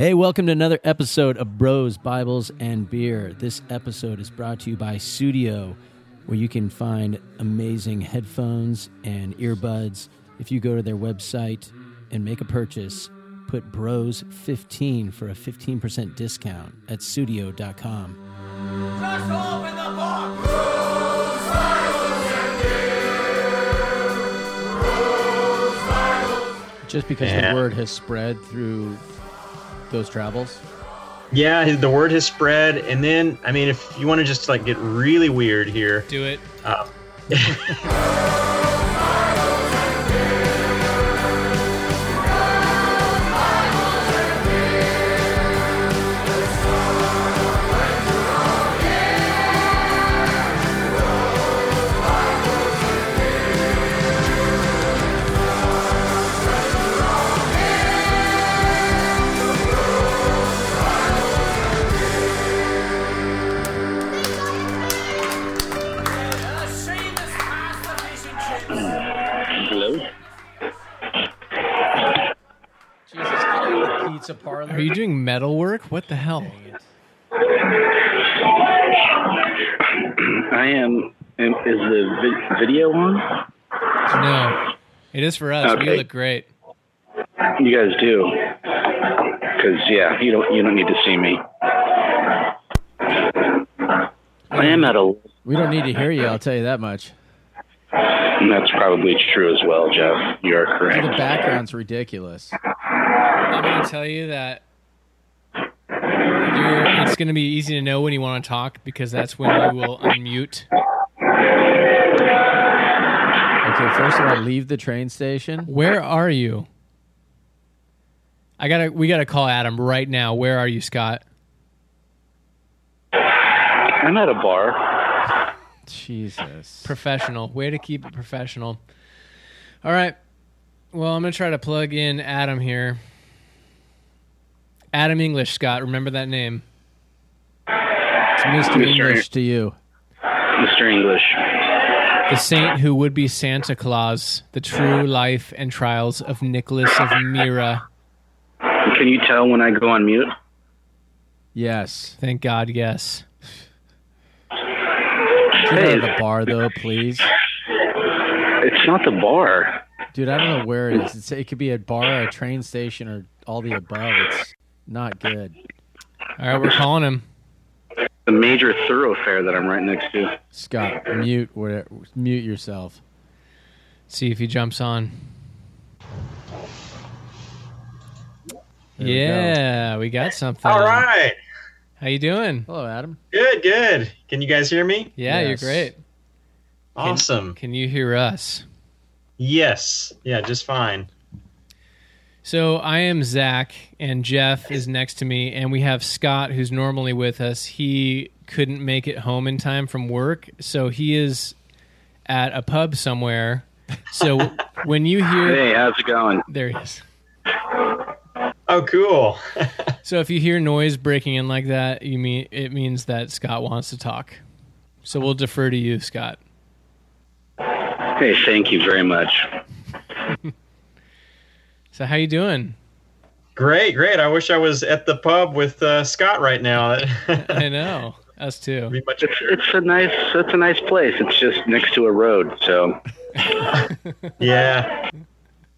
Hey, welcome to another episode of Bros, Bibles, and Beer. This episode is brought to you by Studio, where you can find amazing headphones and earbuds. If you go to their website and make a purchase, put Bros15 for a 15% discount at studio.com. Just open the book! Just because Yeah. the word has spread through those travels. Yeah, his- the word has spread, and then I mean, if you want to just like get really weird here, Do it. uh, work? What the hell? I am. am- Is the vi- video on? No. It is for us. We look great. You guys do. Because yeah, you don't. You don't need to see me. I am at a. We don't need to hear you, I'll tell you that much. That's probably true as well, Jeff. You are correct. The background's ridiculous. I'm going to tell you that you're, it's going to be easy to know when you want to talk because that's when you will unmute. Okay, first of all, leave the train station. Where are you? I gotta. We gotta call Adam right now. Where are you, Scott? I'm at a bar. Jesus. Professional. Way to keep it professional. All right. Well, I'm gonna try to plug in Adam here. Adam English, Scott. Remember that name. It's Mr. Mr. English to you. Mr. English. The saint who would be Santa Claus, the true life and trials of Nicholas of Myra. Can you tell when I go on mute? Yes. Thank God, yes. Get out of the bar, though, please. It's not the bar. Dude, I don't know where it is. It's, it could be a bar, a train station, or all the above. It's not good. All right, we're calling him. The major thoroughfare that I'm right next to. Scott, mute whatever, mute yourself. See if he jumps on. There we go. yeah, we, got something. all right, How you doing? Hello, Adam. good, good. Can you guys hear me? Yeah, Yes. you're great. Awesome. Can you hear us? Yes, yeah, just fine. So I am Zach, and Jeff is next to me, and we have Scott, who's normally with us. He couldn't make it home in time from work, so he is at a pub somewhere. So when you hear, Hey, how's it going? there he is. Oh, cool. So if you hear noise breaking in like that, you mean it means that Scott wants to talk. So we'll defer to you, Scott. Hey, thank you very much. So how you doing? great, great. I wish I was at the pub with uh, Scott right now. I know us too. Be much It's it's a nice it's a nice place. It's just next to a road, so Yeah,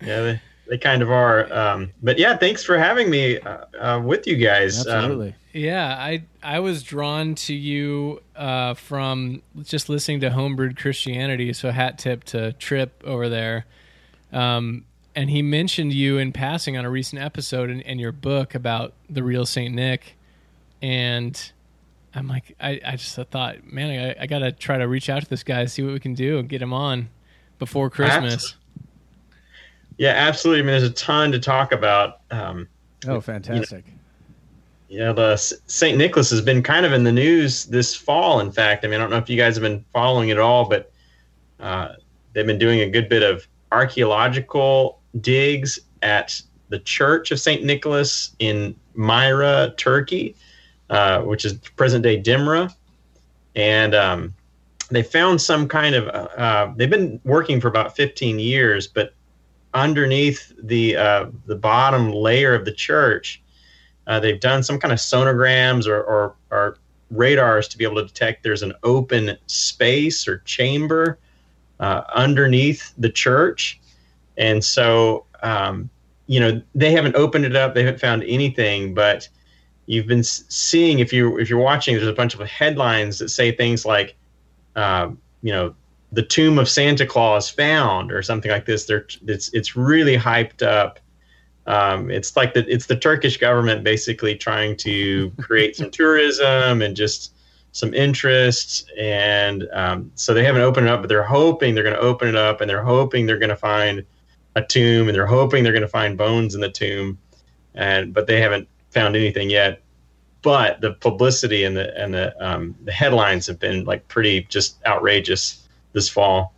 yeah, they, they kind of are. Um, but yeah, thanks for having me uh, uh, with you guys. Um, Absolutely. Yeah, I I was drawn to you uh, from just listening to Homebrewed Christianity. So hat tip to Trip over there, um, and he mentioned you in passing on a recent episode in, in your book about the real Saint Nick, and I'm like, I, I just thought, man, I, I got to try to reach out to this guy, see what we can do, and get him on before Christmas. yeah, absolutely. I mean, there's a ton to talk about. Um, oh, fantastic. Yeah, the St. Nicholas has been kind of in the news this fall. In fact, I mean, I don't know if you guys have been following it at all, but uh, they've been doing a good bit of archaeological digs at the Church of St. Nicholas in Myra, Turkey, uh, which is present day Demre. And um, they found some kind of, uh, uh, they've been working for about 15 years, but underneath the, uh, the bottom layer of the church, Uh, they've done some kind of sonograms or, or, or radars to be able to detect there's an open space or chamber uh, underneath the church. And so, um, you know, they haven't opened it up. They haven't found anything, but you've been seeing if you if you're watching, there's a bunch of headlines that say things like, um, you know, the tomb of Santa Claus found or something like this. They're, it's it's really hyped up. Um, it's like the it's the Turkish government basically trying to create some tourism and just some interest, and um, so they haven't opened it up, but they're hoping they're going to open it up, and they're hoping they're going to find a tomb, and they're hoping they're going to find bones in the tomb, and but they haven't found anything yet. But the publicity and the and the um, the headlines have been like pretty just outrageous this fall.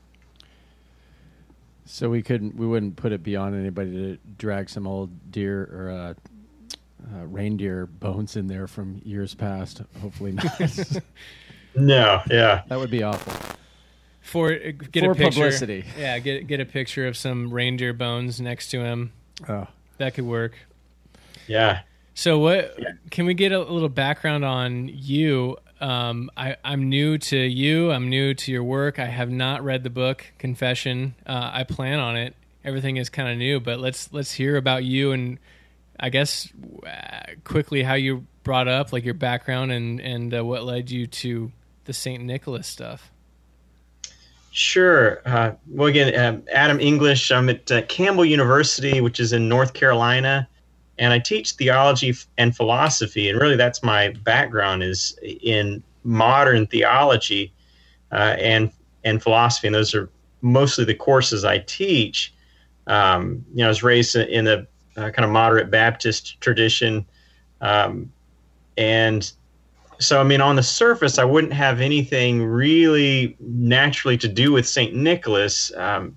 So we couldn't, we wouldn't put it beyond anybody to drag some old deer or uh, uh, reindeer bones in there from years past. Hopefully not. No, yeah, that would be awful. For uh, get For a picture, publicity. Yeah, get get a picture of some reindeer bones next to him. Oh, That could work. yeah. So what? Can we get a little background on you? Um, I, I'm new to you. I'm new to your work. I have not read the book Confession. Uh, I plan on it. Everything is kind of new, but let's let's hear about you and I guess uh, quickly how you brought up like your background and and uh, what led you to the Saint Nicholas stuff. Sure. Uh, well, again, um, Adam English. I'm at uh, Campbell University, which is in North Carolina, and I teach theology and philosophy. And really, that's my background is in modern theology uh, and and philosophy. And those are mostly the courses I teach. Um, you know, I was raised in a uh, kind of moderate Baptist tradition, um, and so I mean, on the surface, I wouldn't have anything really naturally to do with Saint Nicholas. Um,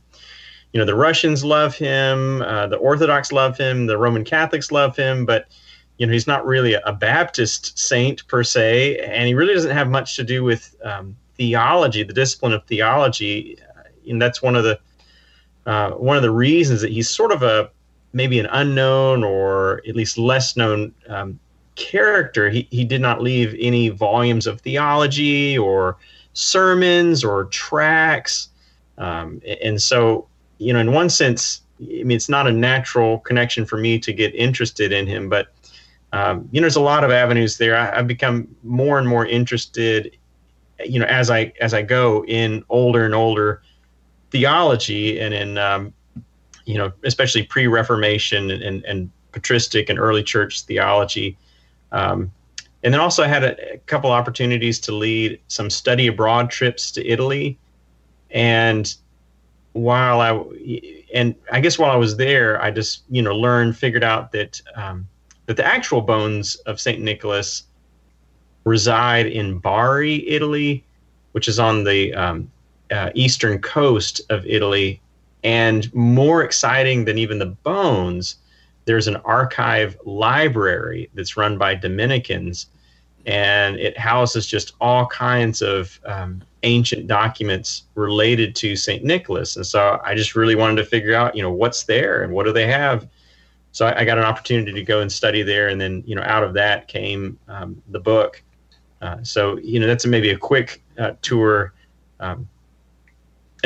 you know, the Russians love him, uh, the Orthodox love him, the Roman Catholics love him, but you know, he's not really a, a Baptist saint per se, and he really doesn't have much to do with um, theology, the discipline of theology. Uh, and that's one of the uh, one of the reasons that he's sort of a maybe an unknown or at least less known um, character. He, he did not leave any volumes of theology or sermons or tracts. Um, and so, you know, in one sense, I mean, it's not a natural connection for me to get interested in him, but, um, you know, there's a lot of avenues there. I, I've become more and more interested, you know, as I, as I go in older and older theology and in, um, you know, especially pre-Reformation and, and, and patristic and early church theology. Um, and then also I had a, a couple opportunities to lead some study abroad trips to Italy. And while I, and I guess while I was there, I just, you know, learned, figured out that, um, that the actual bones of St. Nicholas reside in Bari, Italy, which is on the um, uh, eastern coast of Italy. And more exciting than even the bones, there's an archive library that's run by Dominicans, and it houses just all kinds of um, ancient documents related to St. Nicholas. And so I just really wanted to figure out, you know, what's there and what do they have. So I, I got an opportunity to go and study there, and then you know, out of that came um, the book. Uh, so you know, that's maybe a quick uh, tour. Um,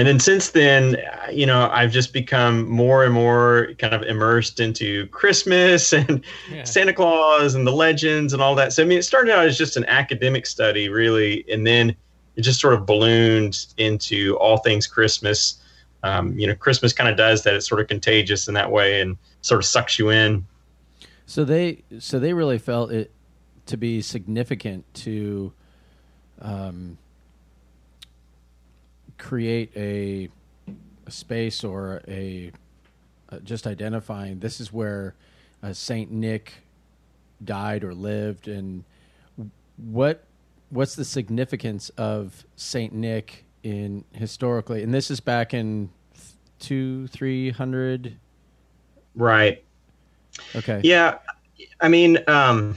and then since then, you know, I've just become more and more kind of immersed into Christmas and Yeah. Santa Claus and the legends and all that. So I mean, it started out as just an academic study, really, and then it just sort of ballooned into all things Christmas. Um, you know, Christmas kind of does that; it's sort of contagious in that way, and sort of sucks you in. So they so they really felt it to be significant to um, create a, a space or a uh, just identifying this is where uh, Saint Nick died or lived, and what what's the significance of Saint Nick in historically? And this is back in two three hundred. Right. Okay. Yeah, I mean, um,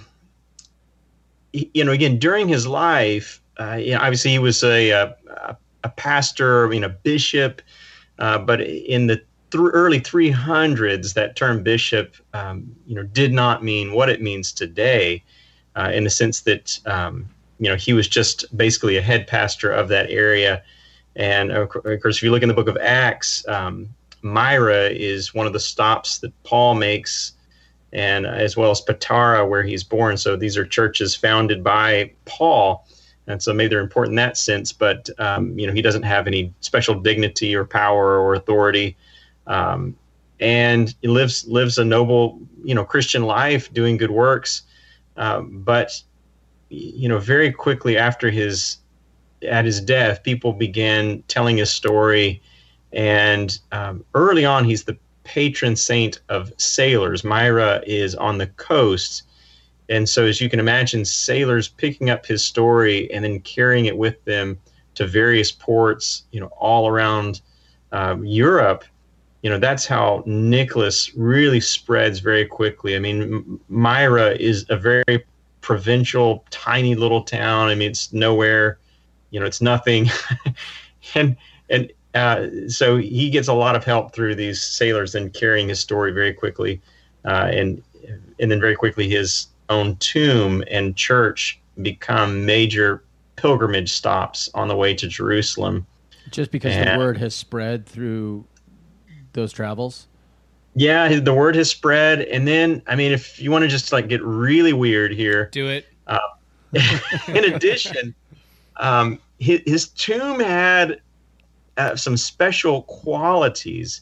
you know, again, during his life, uh, you know, obviously he was a, a, a pastor, I mean, a bishop, uh, but in the th- early 300s, that term bishop, um, you know, did not mean what it means today, uh, in the sense that um, you know he was just basically a head pastor of that area. And of course, if you look in the book of Acts, um, Myra is one of the stops that Paul makes, and as well as Patara, where he's born. So these are churches founded by Paul, and so maybe they're important in that sense. But um, you know, he doesn't have any special dignity or power or authority, um, and he lives lives a noble, you know, Christian life, doing good works. Um, but you know, very quickly after his at his death, people began telling his story, and um, early on, he's the patron saint of sailors. Myra is on the coast, and so as you can imagine, sailors picking up his story and then carrying it with them to various ports, you know, all around um, Europe. You know, that's how Nicholas really spreads very quickly. I mean, Myra is a very provincial, tiny little town. I mean, it's nowhere, you know, it's nothing. and, and, uh, so he gets a lot of help through these sailors and carrying his story very quickly. Uh, and, and then very quickly his own tomb and church become major pilgrimage stops on the way to Jerusalem. Just because Yeah. the word has spread through those travels. Yeah, the word has spread. And then, I mean, if you want to just like get really weird here, Do it. in addition, um, his, his tomb had uh, some special qualities.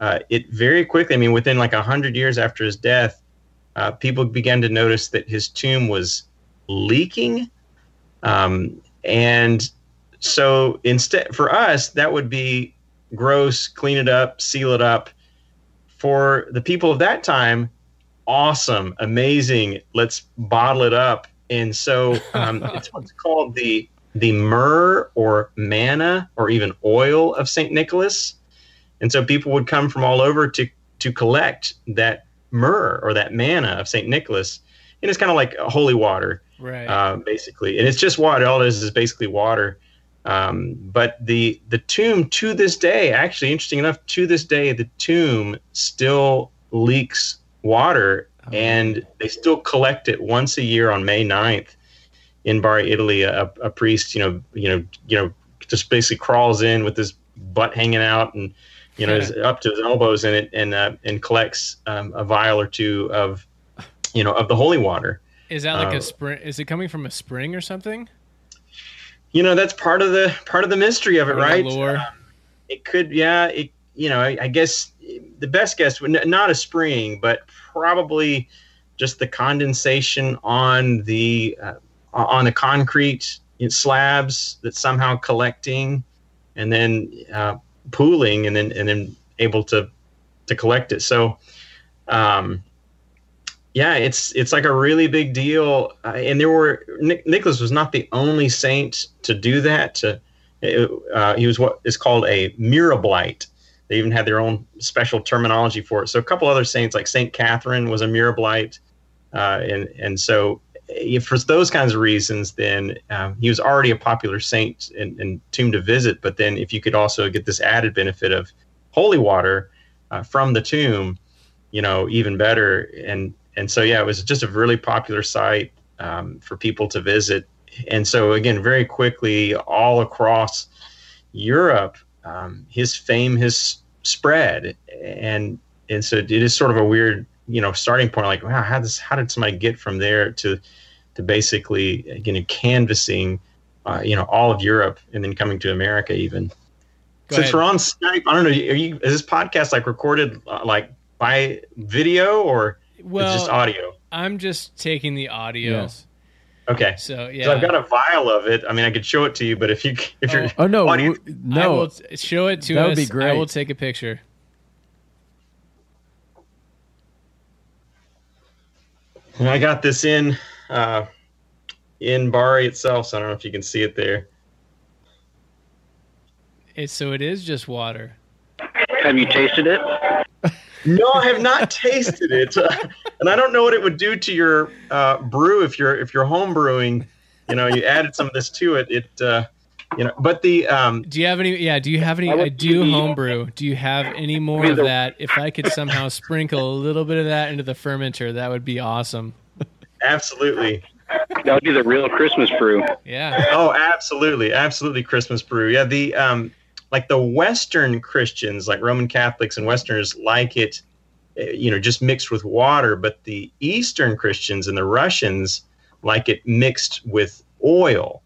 Uh, it very quickly, I mean, within like a hundred years after his death, uh, people began to notice that his tomb was leaking, um, and so instead, for us, that would be gross. Clean it up, seal it up. For the people of that time, awesome, amazing. Let's bottle it up. And so um, it's what's called the the myrrh or manna or even oil of Saint Nicholas. And so people would come from all over to to collect that myrrh or that manna of Saint Nicholas. And it's kind of like holy water Right. uh, basically, and it's just water. All it is is basically water. Um, but the the tomb to this day, actually, interesting enough, to this day, the tomb still leaks water, and they still collect it once a year on May 9th in Bari, Italy. A, a priest, you know, you know, you know, just basically crawls in with his butt hanging out and you know, is up to his elbows in it, and uh, and collects um, a vial or two of you know of the holy water. is that like uh, a spring? Is it coming from a spring or something? you know that's part of the part of the mystery of it Part of the right lore. Um, it could yeah it you know I, I guess the best guess would n- not a spring but probably just the condensation on the uh, on the concrete slabs that's somehow collecting and then uh, pooling and then and then able to to collect it so um yeah, it's it's like a really big deal, uh, and there were Nic- Nicholas was not the only saint to do that. To uh, he was what is called a myroblyte. They even had their own special terminology for it. So a couple other saints, like Saint Catherine, was a myroblyte, uh, and and so for those kinds of reasons, then um, he was already a popular saint and, and tomb to visit. But then if you could also get this added benefit of holy water uh, from the tomb, you know, even better. And and so yeah, it was just a really popular site um, for people to visit. And so again, very quickly, all across Europe, um, his fame has spread, and and so it is sort of a weird, you know, starting point. Like, wow, how does how did somebody get from there to to basically you know canvassing, uh, you know, all of Europe and then coming to America even. Go Since ahead. we're on Skype, I don't know. Are you is this podcast like recorded uh, like by video or well, it's just audio? I'm just taking the audio. Yes. Okay. So yeah, So I've got a vial of it. I mean, I could show it to you, but if you if you're Oh no, Audio- w- I no. will t- show it to That us. would be great. I will take a picture. And I got this in uh, in Bari itself, so I don't know if you can see it there. It's so it is just water. Have you tasted it? No, I have not tasted it, uh, and I don't know what it would do to your uh, brew if you're if you're home brewing. You know, you added some of this to it. It uh, you know. But the um, Do you have any? Yeah. Do you have any? I I do do homebrew. Do you have any more mean, of the- that? If I could somehow sprinkle a little bit of that into the fermenter, that would be awesome. absolutely, That would be the real Christmas brew. Yeah. oh, absolutely, absolutely, Christmas brew. Yeah, the um, like the Western Christians, like Roman Catholics and Westerners, like it, eh, you know, just mixed with water. But the Eastern Christians and the Russians like it mixed with oil.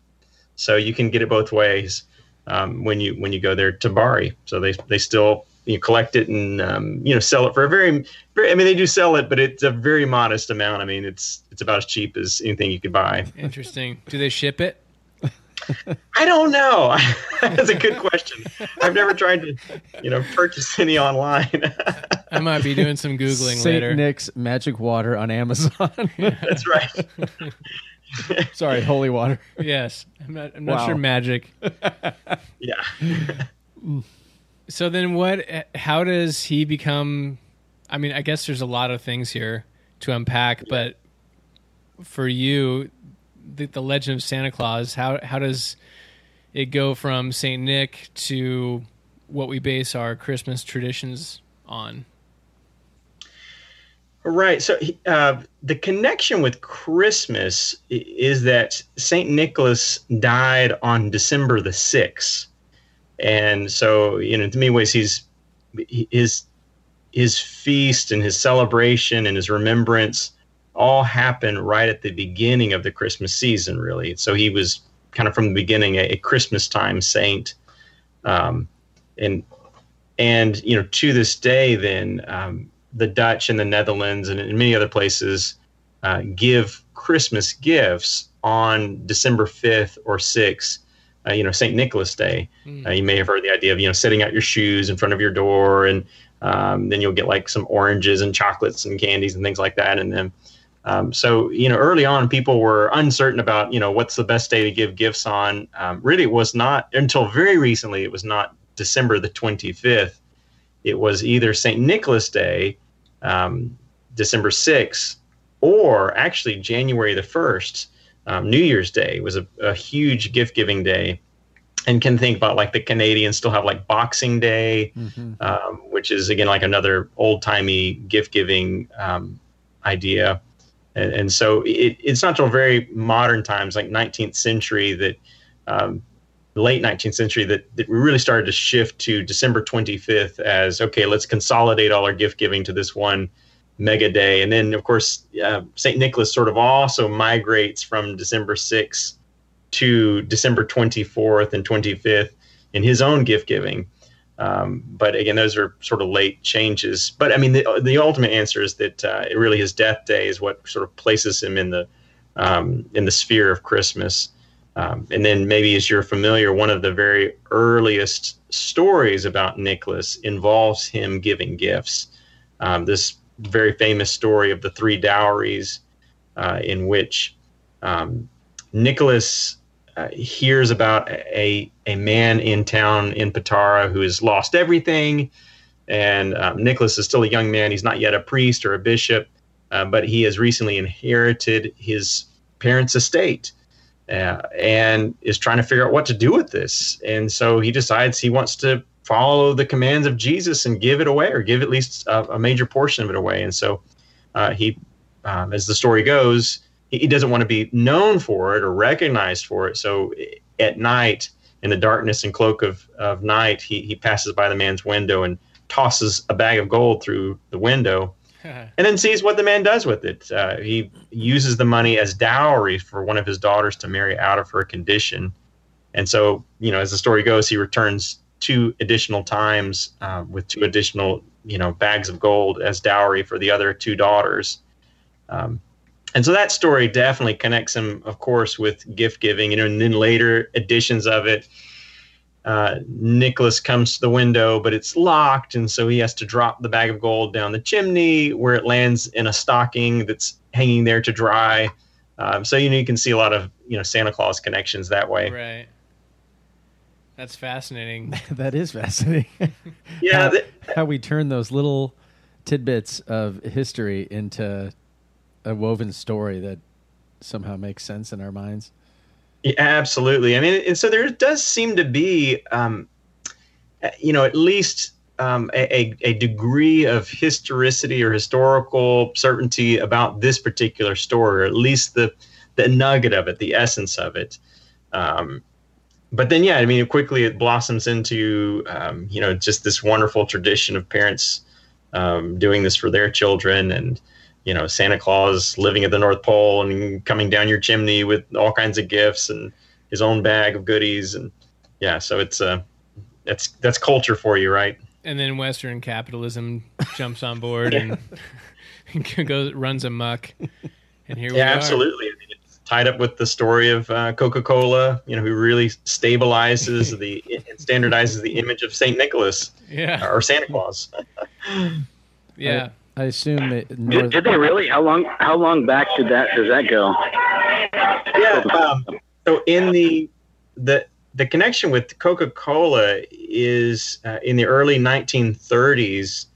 So you can get it both ways um, when you when you go there to Bari. So they they still you collect it and um, you know sell it for a very very. I mean they do sell it, but it's a very modest amount. I mean it's it's about as cheap as anything you could buy. Interesting. Do they ship it? I don't know. That's a good question. I've never tried to you know purchase any online. I might be doing some googling Saint later. Nick's Magic Water on Amazon. That's right. Sorry, holy water. Yes. I'm not. I'm not Wow. sure magic. Yeah. So then, what? Eh, how does he become? I mean, I guess there's a lot of things here to unpack, but for you, the, the legend of Santa Claus, how how does it go from Saint Nick to what we base our Christmas traditions on? Right. So uh, the connection with Christmas is that Saint Nicholas died on December the sixth, and so you know, in many ways, he's his his feast and his celebration and his remembrance all happen right at the beginning of the Christmas season. Really, so he was kind of from the beginning a, a Christmas time saint, um, and and you know to this day, then. Um, the Dutch and the Netherlands and in many other places uh, give Christmas gifts on December 5th or 6th, uh, you know, St. Nicholas Day. Uh, you may have heard the idea of, you know, setting out your shoes in front of your door and um, then you'll get like some oranges and chocolates and candies and things like that. And then, um, so, you know, early on, people were uncertain about, you know, what's the best day to give gifts on. Um, really, it was not until very recently, it was not December the 25th. It was either St. Nicholas Day, um, December 6th, or actually January the 1st, um, New Year's Day was a, a huge gift giving day. And can think about like the Canadians still have like Boxing Day, um, which is again like another old timey gift giving um, idea. And, and so it, it's not till very modern times, like 19th century, that um, late 19th century that, that we really started to shift to December 25th as okay, let's consolidate all our gift giving to this one mega day. And then, of course, uh, St. Nicholas sort of also migrates from December 6th to December 24th and 25th in his own gift giving. Um, but again, those are sort of late changes. But I mean, the, the ultimate answer is that uh, it really his death day is what sort of places him in the um, in the sphere of Christmas. Um, and then maybe as you're familiar, one of the very earliest stories about Nicholas involves him giving gifts. Um, this very famous story of the three dowries, uh, in which um, Nicholas uh, hears about a, a man in town in Patara who has lost everything. And um, Nicholas is still a young man. He's not yet a priest or a bishop, uh, but he has recently inherited his parents' estate uh, and is trying to figure out what to do with this. And so he decides he wants to follow the commands of Jesus and give it away, or give at least a, a major portion of it away. And so uh, he, um, as the story goes, he, he doesn't want to be known for it or recognized for it. So at night, in the darkness and cloak of, of night, he, he passes by the man's window and tosses a bag of gold through the window and then sees what the man does with it. Uh, he uses the money as dowry for one of his daughters to marry out of her condition. And so, you know, as the story goes, he returns two additional times uh, with two additional, you know, bags of gold as dowry for the other two daughters. Um, and so that story definitely connects him, of course, with gift giving. You know, and then later editions of it, uh, Nicholas comes to the window, but it's locked, and so he has to drop the bag of gold down the chimney, where it lands in a stocking that's hanging there to dry. Um, so you know you can see a lot of you know Santa Claus connections that way. Right. That's fascinating. that is fascinating. Yeah, how, th- how we turn those little tidbits of history into a woven story that somehow makes sense in our minds. Yeah, absolutely. I mean, and so there does seem to be, um, you know, at least um, a, a degree of historicity or historical certainty about this particular story, or at least the the nugget of it, the essence of it. Um, but then, yeah, I mean, quickly it blossoms into, um, you know, just this wonderful tradition of parents um, doing this for their children and you know Santa Claus living at the North Pole and coming down your chimney with all kinds of gifts and his own bag of goodies and yeah, so it's uh that's that's culture for you, right? And then Western capitalism jumps on board and goes runs amuck. And here we yeah, are. absolutely. I mean, it's tied up with the story of uh, Coca-Cola, you know, who really stabilizes the and standardizes the image of Saint Nicholas Yeah, or Santa Claus. yeah. I assume it, Did, north, did they really? How long? How long back did that? Does that go? yeah. Um, so in the the the connection with Coca Cola is uh, in the early 1930s.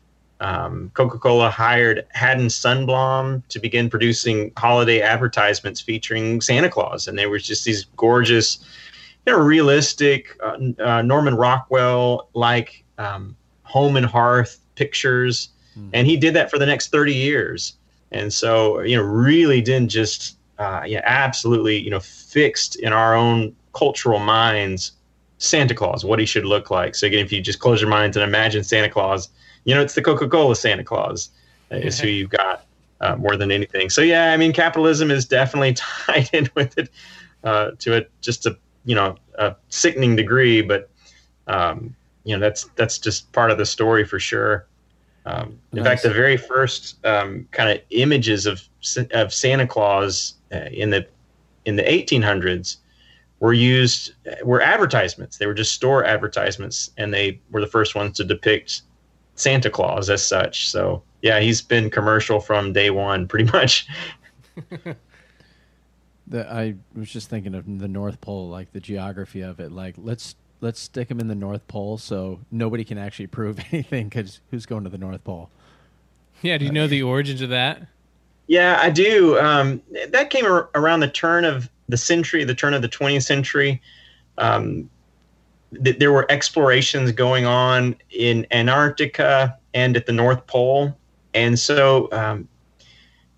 Um, Coca Cola hired Haddon Sunblom to begin producing holiday advertisements featuring Santa Claus, and they were just these gorgeous, you know, realistic uh, uh, Norman Rockwell like um, home and hearth pictures, and he did that for the next 30 years. And so, you know, really didn't just uh, yeah, absolutely, you know, fixed in our own cultural minds Santa Claus, what he should look like. So again, if you just close your minds and imagine Santa Claus, you know, it's the Coca-Cola Santa Claus is who you've got uh, more than anything. So yeah, I mean, capitalism is definitely tied in with it uh, to it just a you know a sickening degree, but um, you know that's that's just part of the story for sure. Um, in Nice. fact, the very first um, kind of images of of Santa Claus uh, in the in the 1800s were used were advertisements. They were just store advertisements, and they were the first ones to depict Santa Claus as such. So yeah, he's been commercial from day one, pretty much. the, I was just thinking of the North Pole, like the geography of it. Like let's let's stick him in the North Pole so nobody can actually prove anything because who's going to the North Pole? Yeah, do you know the origins of that? Yeah, I do. Um, that came ar- around the turn of the century, the turn of the 20th century. Um, th- there were explorations going on in Antarctica and at the North Pole. And so, um,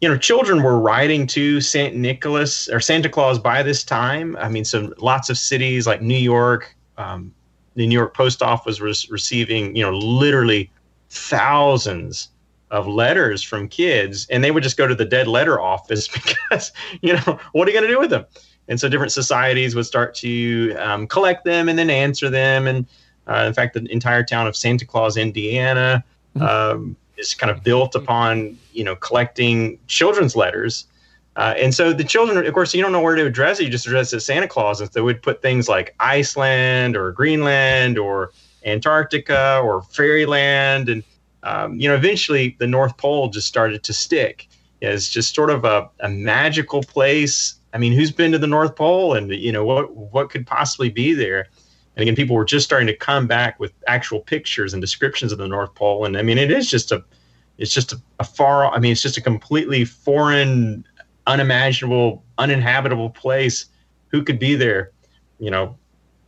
you know, children were writing to St. Nicholas or Santa Claus by this time. I mean, so lots of cities like New York, um, the New York Post Office was receiving, you know, literally thousands of letters from kids and they would just go to the dead letter office because you know what are you going to do with them? And so different societies would start to um, collect them and then answer them. And uh, in fact the entire town of santa claus indiana um, is kind of built upon you know collecting children's letters uh, and so the children of course you don't know where to address it you just address it as santa claus and so they would put things like iceland or greenland or antarctica or fairyland and um, you know, eventually the North Pole just started to stick as just sort of a, a magical place. I mean, who's been to the North Pole and, you know, what, what could possibly be there? And again, people were just starting to come back with actual pictures and descriptions of the North Pole. And I mean, it is just a, it's just a, a far, I mean, it's just a completely foreign, unimaginable, uninhabitable place. Who could be there? You know,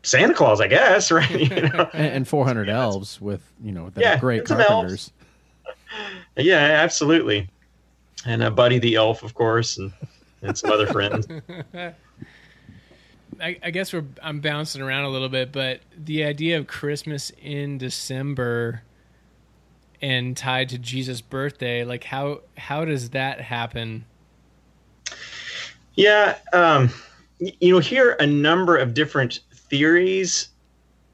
Santa Claus, I guess, right? You know? And, and 400 elves with you know that Yeah, great and carpenters. Yeah, absolutely. And uh, Buddy the elf, of course, and, and some other friends. I, I guess we're I'm bouncing around a little bit, but the idea of Christmas in December and tied to Jesus' birthday, like how how does that happen? Yeah, um, you know, hear a number of different theories,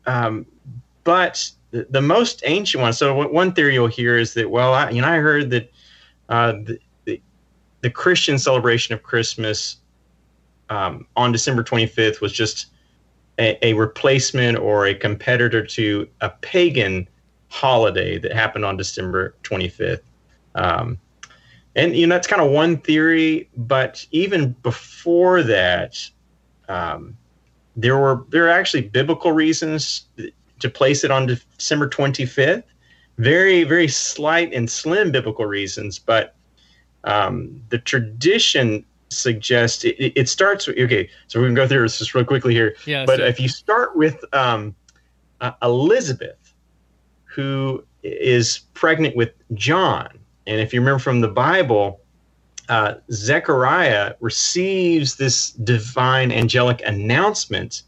um, but the, the most ancient one. So one theory you'll hear is that, well, I, you know, I heard that uh, the, the the Christian celebration of Christmas um, on December 25th was just a, a replacement or a competitor to a pagan holiday that happened on December 25th. Um, and you know that's kind of one theory, but even before that, um, there were there are actually biblical reasons to place it on December 25th. Very very slight and slim biblical reasons, but um, the tradition suggests it, it- starts with okay. So we can go through this just real quickly here. Yeah, but so- if you start with um, uh, Elizabeth, who is pregnant with John, and if you remember from the Bible, uh, Zechariah receives this divine angelic announcement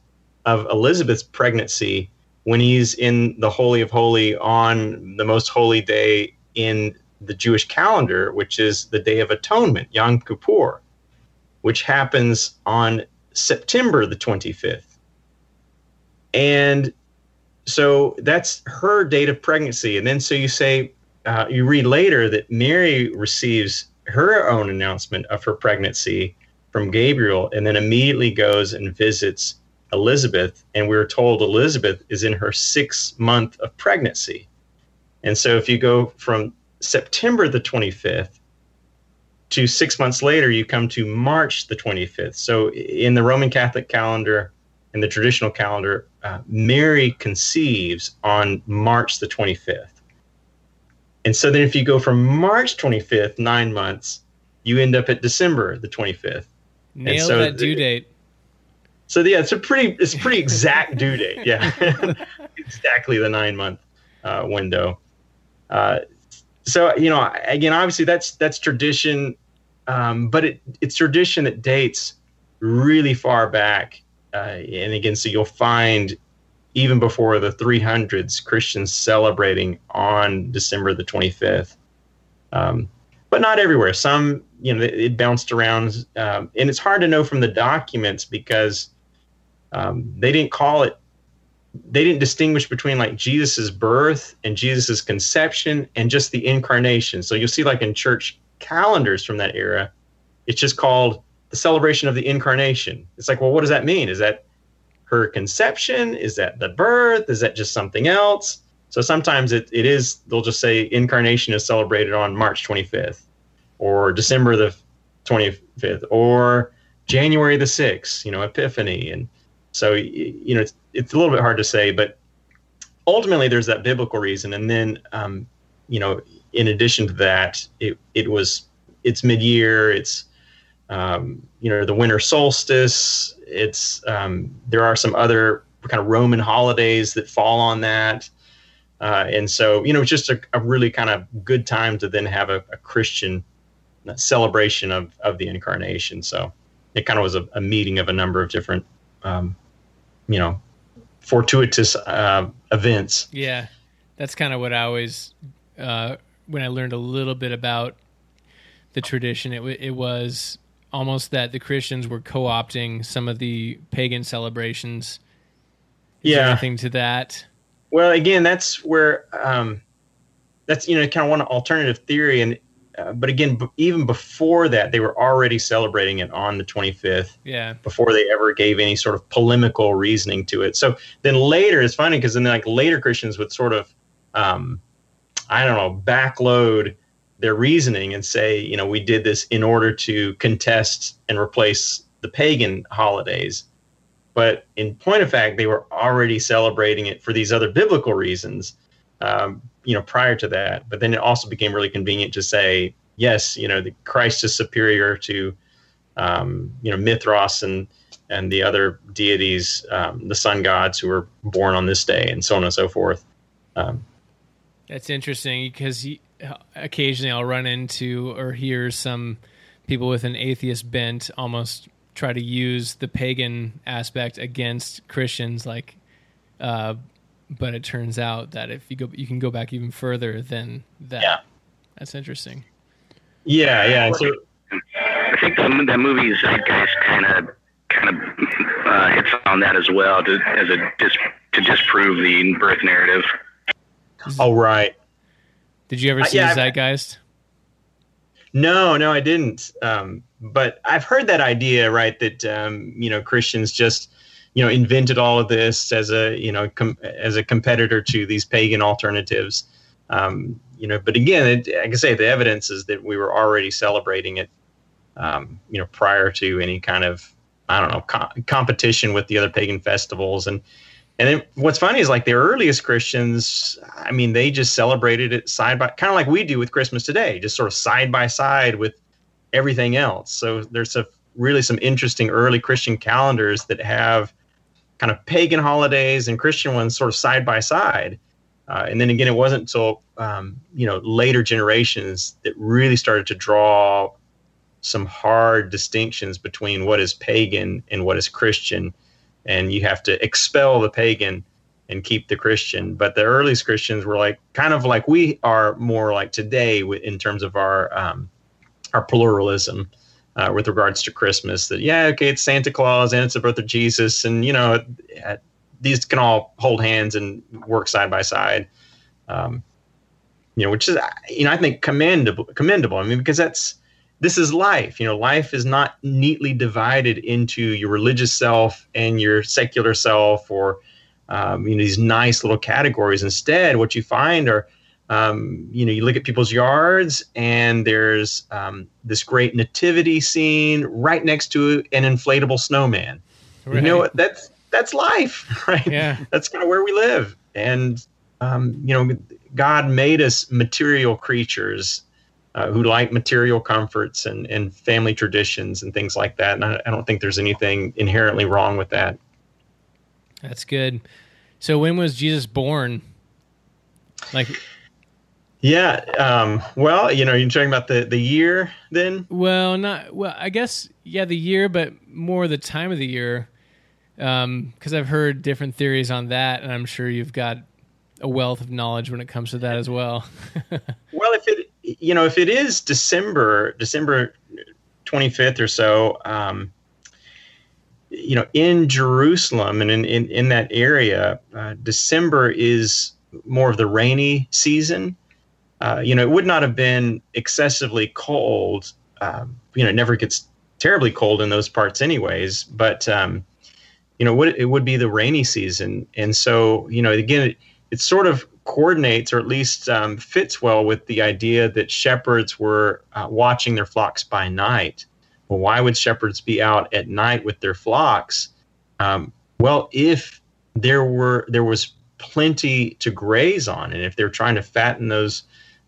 of Elizabeth's pregnancy when he's in the Holy of Holy on the most holy day in the Jewish calendar, which is the Day of Atonement, Yom Kippur, which happens on September the 25th. And so that's her date of pregnancy. And then so you say, uh, you read later that Mary receives her own announcement of her pregnancy from Gabriel and then immediately goes and visits Elizabeth. And we're told Elizabeth is in her sixth month of pregnancy. And so if you go from September the 25th to six months later, you come to March the 25th. So in the Roman Catholic calendar and the traditional calendar, uh, Mary conceives on March the 25th. And so then if you go from March 25th, nine months, you end up at December the 25th. Nailed so that the- due date. So yeah, it's a pretty it's a pretty exact due date. Yeah, exactly the nine month uh, window. Uh, so you know, again, obviously that's that's tradition, um, but it it's tradition that dates really far back. Uh, and again, so you'll find even before the 300s Christians celebrating on December the 25th. Um, but not everywhere. Some, you know, it, it bounced around, um, and it's hard to know from the documents because um, they didn't call it. They didn't distinguish between like Jesus's birth and Jesus's conception and just the incarnation. So you'll see, like in church calendars from that era, it's just called the celebration of the incarnation. It's like, well, what does that mean? Is that her conception? Is that the birth? Is that just something else? So sometimes it, it is, they'll just say incarnation is celebrated on March 25th or December the 25th or January the 6th, you know, Epiphany. And so, you know, it's, it's a little bit hard to say, but ultimately there's that biblical reason. And then, um, you know, in addition to that, it, it was, it's mid-year, it's, um, you know, the winter solstice. It's um, there are some other kind of Roman holidays that fall on that, uh, and so you know, it's just a, a really kind of good time to then have a, a Christian celebration of of the incarnation. So it kind of was a, a meeting of a number of different, um, you know, fortuitous uh, events. Yeah, that's kind of what I always uh, when I learned a little bit about the tradition. It w- it was almost that the Christians were co-opting some of the pagan celebrations. Is Yeah. anything to that? Well, again, that's where um, that's you know kind of one alternative theory, and uh, but again, b- even before that, they were already celebrating it on the 25th Yeah, before they ever gave any sort of polemical reasoning to it. So then later, it's funny because then like later Christians would sort of, um, I don't know, backload their reasoning and say, you know, we did this in order to contest and replace the pagan holidays. But in point of fact, they were already celebrating it for these other biblical reasons, um, you know, prior to that. But then it also became really convenient to say, yes, you know, the Christ is superior to, um, you know, Mithras and and the other deities, um, the sun gods who were born on this day, and so on and so forth. Um, that's interesting because you, occasionally I'll run into or hear some people with an atheist bent almost try to use the pagan aspect against Christians, like. Uh, but it turns out that if you go, you can go back even further than that. Yeah. That's interesting. yeah, yeah. So I think the, that movie Zeitgeist kind of kind of uh, hits on that as well to as a dis, to disprove the birth narrative. Oh right. Did you ever Uh, see yeah, I've- Zeitgeist? No, no, I didn't. Um, but I've heard that idea, right? That um, you know Christians just you know invented all of this as a you know com- as a competitor to these pagan alternatives. Um, you know, but again, it, like I say, the evidence is that we were already celebrating it. Um, you know, prior to any kind of I don't know co- competition with the other pagan festivals and. And then what's funny is like the earliest Christians, I mean, they just celebrated it side by kind of like we do with Christmas today, just sort of side by side with everything else. So there's a really some interesting early Christian calendars that have kind of pagan holidays and Christian ones sort of side by side. Uh, and then again, it wasn't until um, you know later generations that really started to draw some hard distinctions between what is pagan and what is Christian, and you have to expel the pagan and keep the Christian. But the earliest Christians were like kind of like we are more like today in terms of our um, our pluralism uh, with regards to Christmas. That yeah, okay, it's Santa Claus and it's the birth of Jesus, and you know uh, these can all hold hands and work side by side. Um, you know, which is you know I think commendable. Commendable. I mean, because that's this is life. You know, life is not neatly divided into your religious self and your secular self, or um, you know these nice little categories. Instead, what you find are um, you know, you look at people's yards and there's um, this great nativity scene right next to an inflatable snowman. You know That's that's life, right? Yeah. That's kind of where we live. And um, you know, God made us material creatures uh, who like material comforts and, and family traditions and things like that. And I, I don't think there's anything inherently wrong with that. That's good. So when was Jesus born? Like, Yeah. Um, well, you know, you're talking about the, the year then? well, not well. I guess yeah, the year, but more the time of the year. Because I've heard different theories on that, and I'm sure you've got a wealth of knowledge when it comes to that as well. Well, if it you know if it is December December twenty fifth or so, um, you know in Jerusalem and in in, in that area, uh, December is more of the rainy season. Uh, you know, it would not have been excessively cold. Um, you know, it never gets terribly cold in those parts, anyways. But um, you know, would it would be the rainy season, and so you know, again, it, it sort of coordinates or at least um, fits well with the idea that shepherds were uh, watching their flocks by night. Well, why would shepherds be out at night with their flocks? Um, well, if there were there was plenty to graze on, and if they're trying to fatten those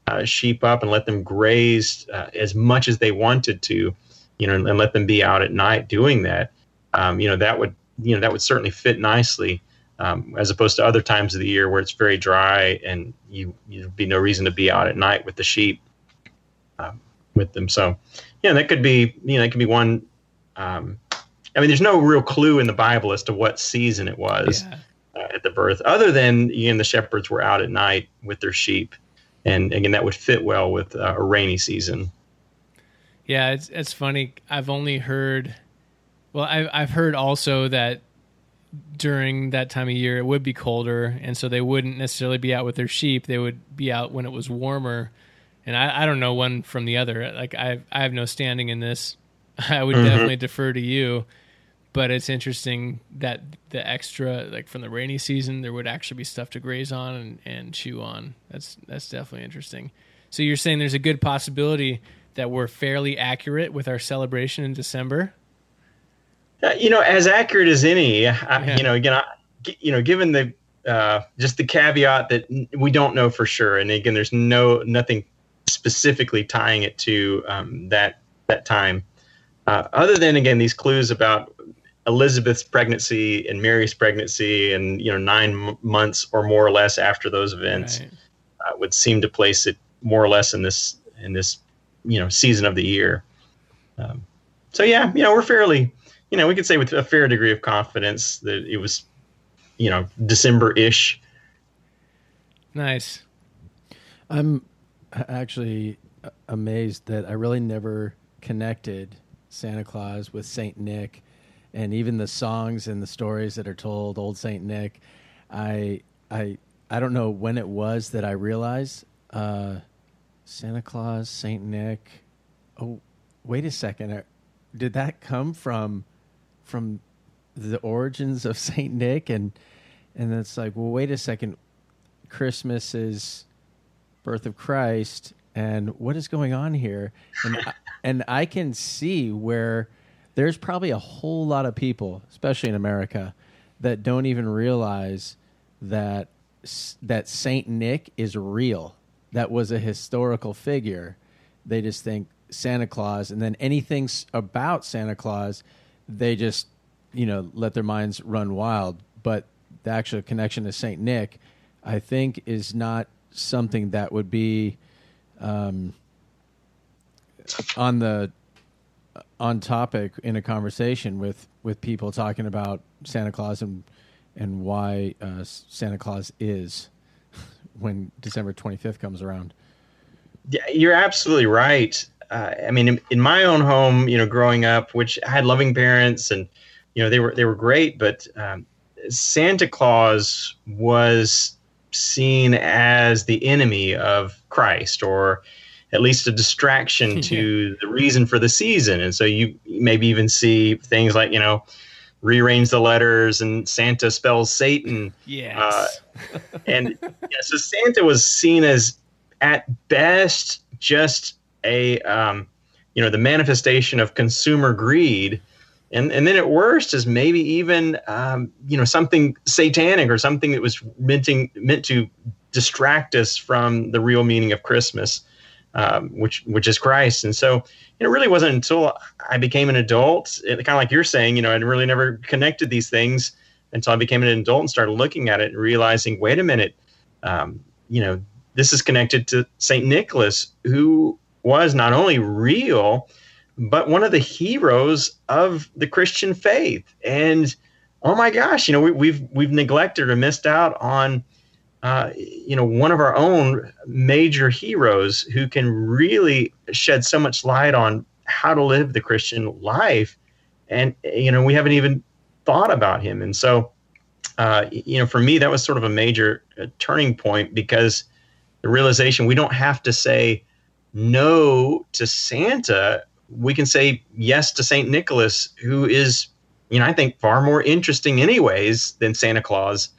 uh, sheep up and let them graze uh, as much as they wanted to, you know, and, and let them be out at night doing that, um, you know, that would you know that would certainly fit nicely um, as opposed to other times of the year where it's very dry and you you'd be no reason to be out at night with the sheep um, with them. So, yeah, that could be you know that could be one. Um, I mean, there's no real clue in the Bible as to what season it was Yeah. uh, at the birth, other than you know, the shepherds were out at night with their sheep, and again that would fit well with uh, a rainy season. Yeah, it's it's funny. I've only heard, well, I've I've heard also that during that time of year it would be colder, and so they wouldn't necessarily be out with their sheep. They would be out when it was warmer, and I, I don't know one from the other. Like I I have no standing in this. I would mm-hmm. definitely defer to you, but it's interesting that the extra like from the rainy season there would actually be stuff to graze on and, and chew on. That's that's definitely interesting. So you're saying there's a good possibility that we're fairly accurate with our celebration in December. Uh, you know, as accurate as any. I, Yeah. You know, again, I, you know, given the uh, just the caveat that we don't know for sure, and again, there's no nothing specifically tying it to um, that that time, uh, other than again these clues about Elizabeth's pregnancy and Mary's pregnancy, and you know, nine m- months or more or less after those events Right. uh, would seem to place it more or less in this in this you know season of the year. Um, so yeah, you know we're fairly you know we could say with a fair degree of confidence that it was you know December ish. Nice. I'm actually amazed that I really never connected Santa Claus with Saint Nick, and even the songs and the stories that are told, Old Saint Nick. I I I don't know when it was that I realized uh, Santa Claus, Saint Nick. Oh, wait a second. Uh, Did that come from from the origins of Saint Nick? And and it's like, well, wait a second. Christmas is birth of Christ, and what is going on here? And I, and I can see where there's probably a whole lot of people, especially in America, that don't even realize that that Saint Nick is real. That was a historical figure. They just think Santa Claus, and then anything about Santa Claus, they just you know let their minds run wild. But the actual connection to Saint Nick, I think, is not something that would be um, on the on topic in a conversation with with people talking about Santa Claus and and why uh, Santa Claus is when December 25th comes around. Yeah, you're absolutely right. Uh, I mean, in, in my own home, you know, growing up, which I had loving parents, and you know, they were they were great, but um, Santa Claus was seen as the enemy of Christ, or at least a distraction to the reason for the season. And so you maybe even see things like you know, rearrange the letters, and Santa spells Satan Yes. Uh, and yeah, so Santa was seen as at best just a um, you know the manifestation of consumer greed, and and then at worst is maybe even um, you know something satanic or something that was meant to, meant to distract us from the real meaning of Christmas, um, which which is Christ. And so it really wasn't until I became an adult, it, kind of like you're saying, you know, I really never connected these things until I became an adult and started looking at it and realizing, wait a minute, um, you know, this is connected to Saint Nicholas, who was not only real, but one of the heroes of the Christian faith. And oh my gosh, you know, we, we've we've neglected or missed out on, uh, you know, one of our own major heroes who can really shed so much light on how to live the Christian life. And you know, we haven't even thought about him. And so, uh, you know, for me, that was sort of a major uh, turning point because the realization we don't have to say no to Santa. We can say yes to St. Nicholas, who is, you know, I think far more interesting, anyways, than Santa Claus.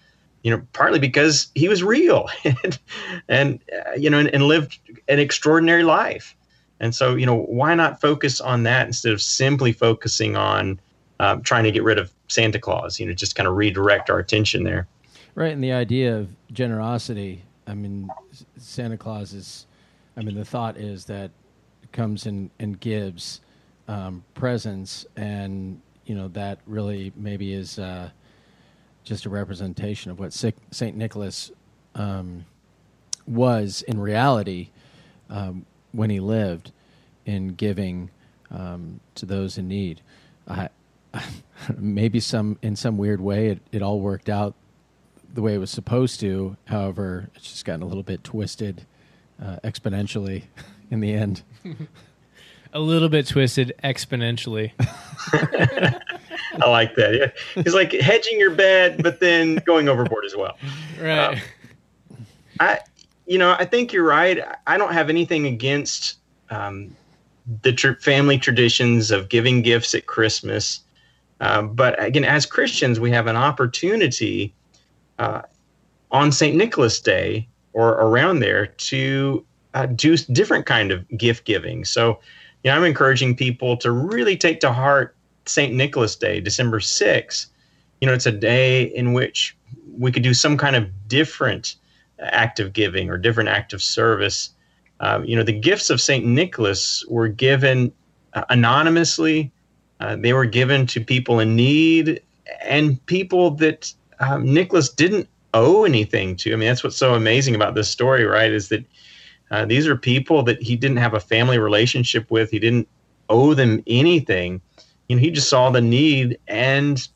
You know, partly because he was real and, and uh, you know, and, and lived an extraordinary life. And so, you know, why not focus on that instead of simply focusing on um, trying to get rid of Santa Claus? You know, just kind of redirect our attention there. Right, and the idea of generosity. I mean, Santa Claus is. I mean, the thought is that comes and and gives um, presents, and you know that really maybe is uh, just a representation of what Saint Nicholas um, was in reality um, when he lived in giving um, to those in need. I, maybe some in some weird way it, it all worked out the way it was supposed to. However, it's just gotten a little bit twisted uh, exponentially in the end. a little bit twisted exponentially. I like that. Yeah. He's like hedging your bet, but then going overboard as well. Right. I, you know, I think you're right. I don't have anything against um, the tr- family traditions of giving gifts at Christmas. Um, but again, as Christians, we have an opportunity uh, on St. Nicholas Day or around there to uh, do different kind of gift giving. So, you know, I'm encouraging people to really take to heart St. Nicholas Day, December 6th. You know, it's a day in which we could do some kind of different act of giving or different act of service. Um, you know, the gifts of St. Nicholas were given uh, anonymously, uh, they were given to people in need and people that um, Nicholas didn't owe anything to. I mean, that's what's so amazing about this story, right? Is that uh, these are people that he didn't have a family relationship with, he didn't owe them anything. You know, he just saw the need and,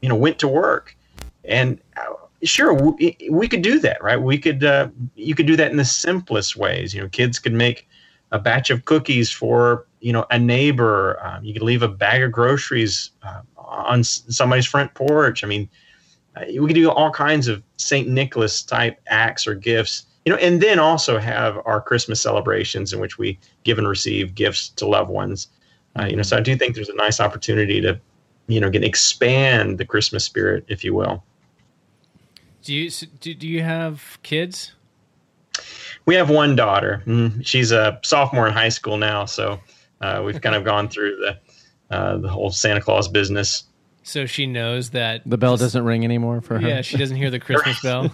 you know, went to work. And uh, sure we, we could do that right we could uh, you could do that in the simplest ways you know kids could make a batch of cookies for you know a neighbor um, you could leave a bag of groceries uh, on somebody's front porch i mean uh, we could do all kinds of saint nicholas type acts or gifts you know and then also have our christmas celebrations in which we give and receive gifts to loved ones uh, you know so i do think there's a nice opportunity to you know get expand the christmas spirit if you will Do you do, do you have kids? We have one daughter. Mm, She's a sophomore in high school now, so uh, we've kind of gone through the uh, the whole Santa Claus business. So she knows that The bell doesn't ring anymore for her. Yeah, she doesn't hear the Christmas bell.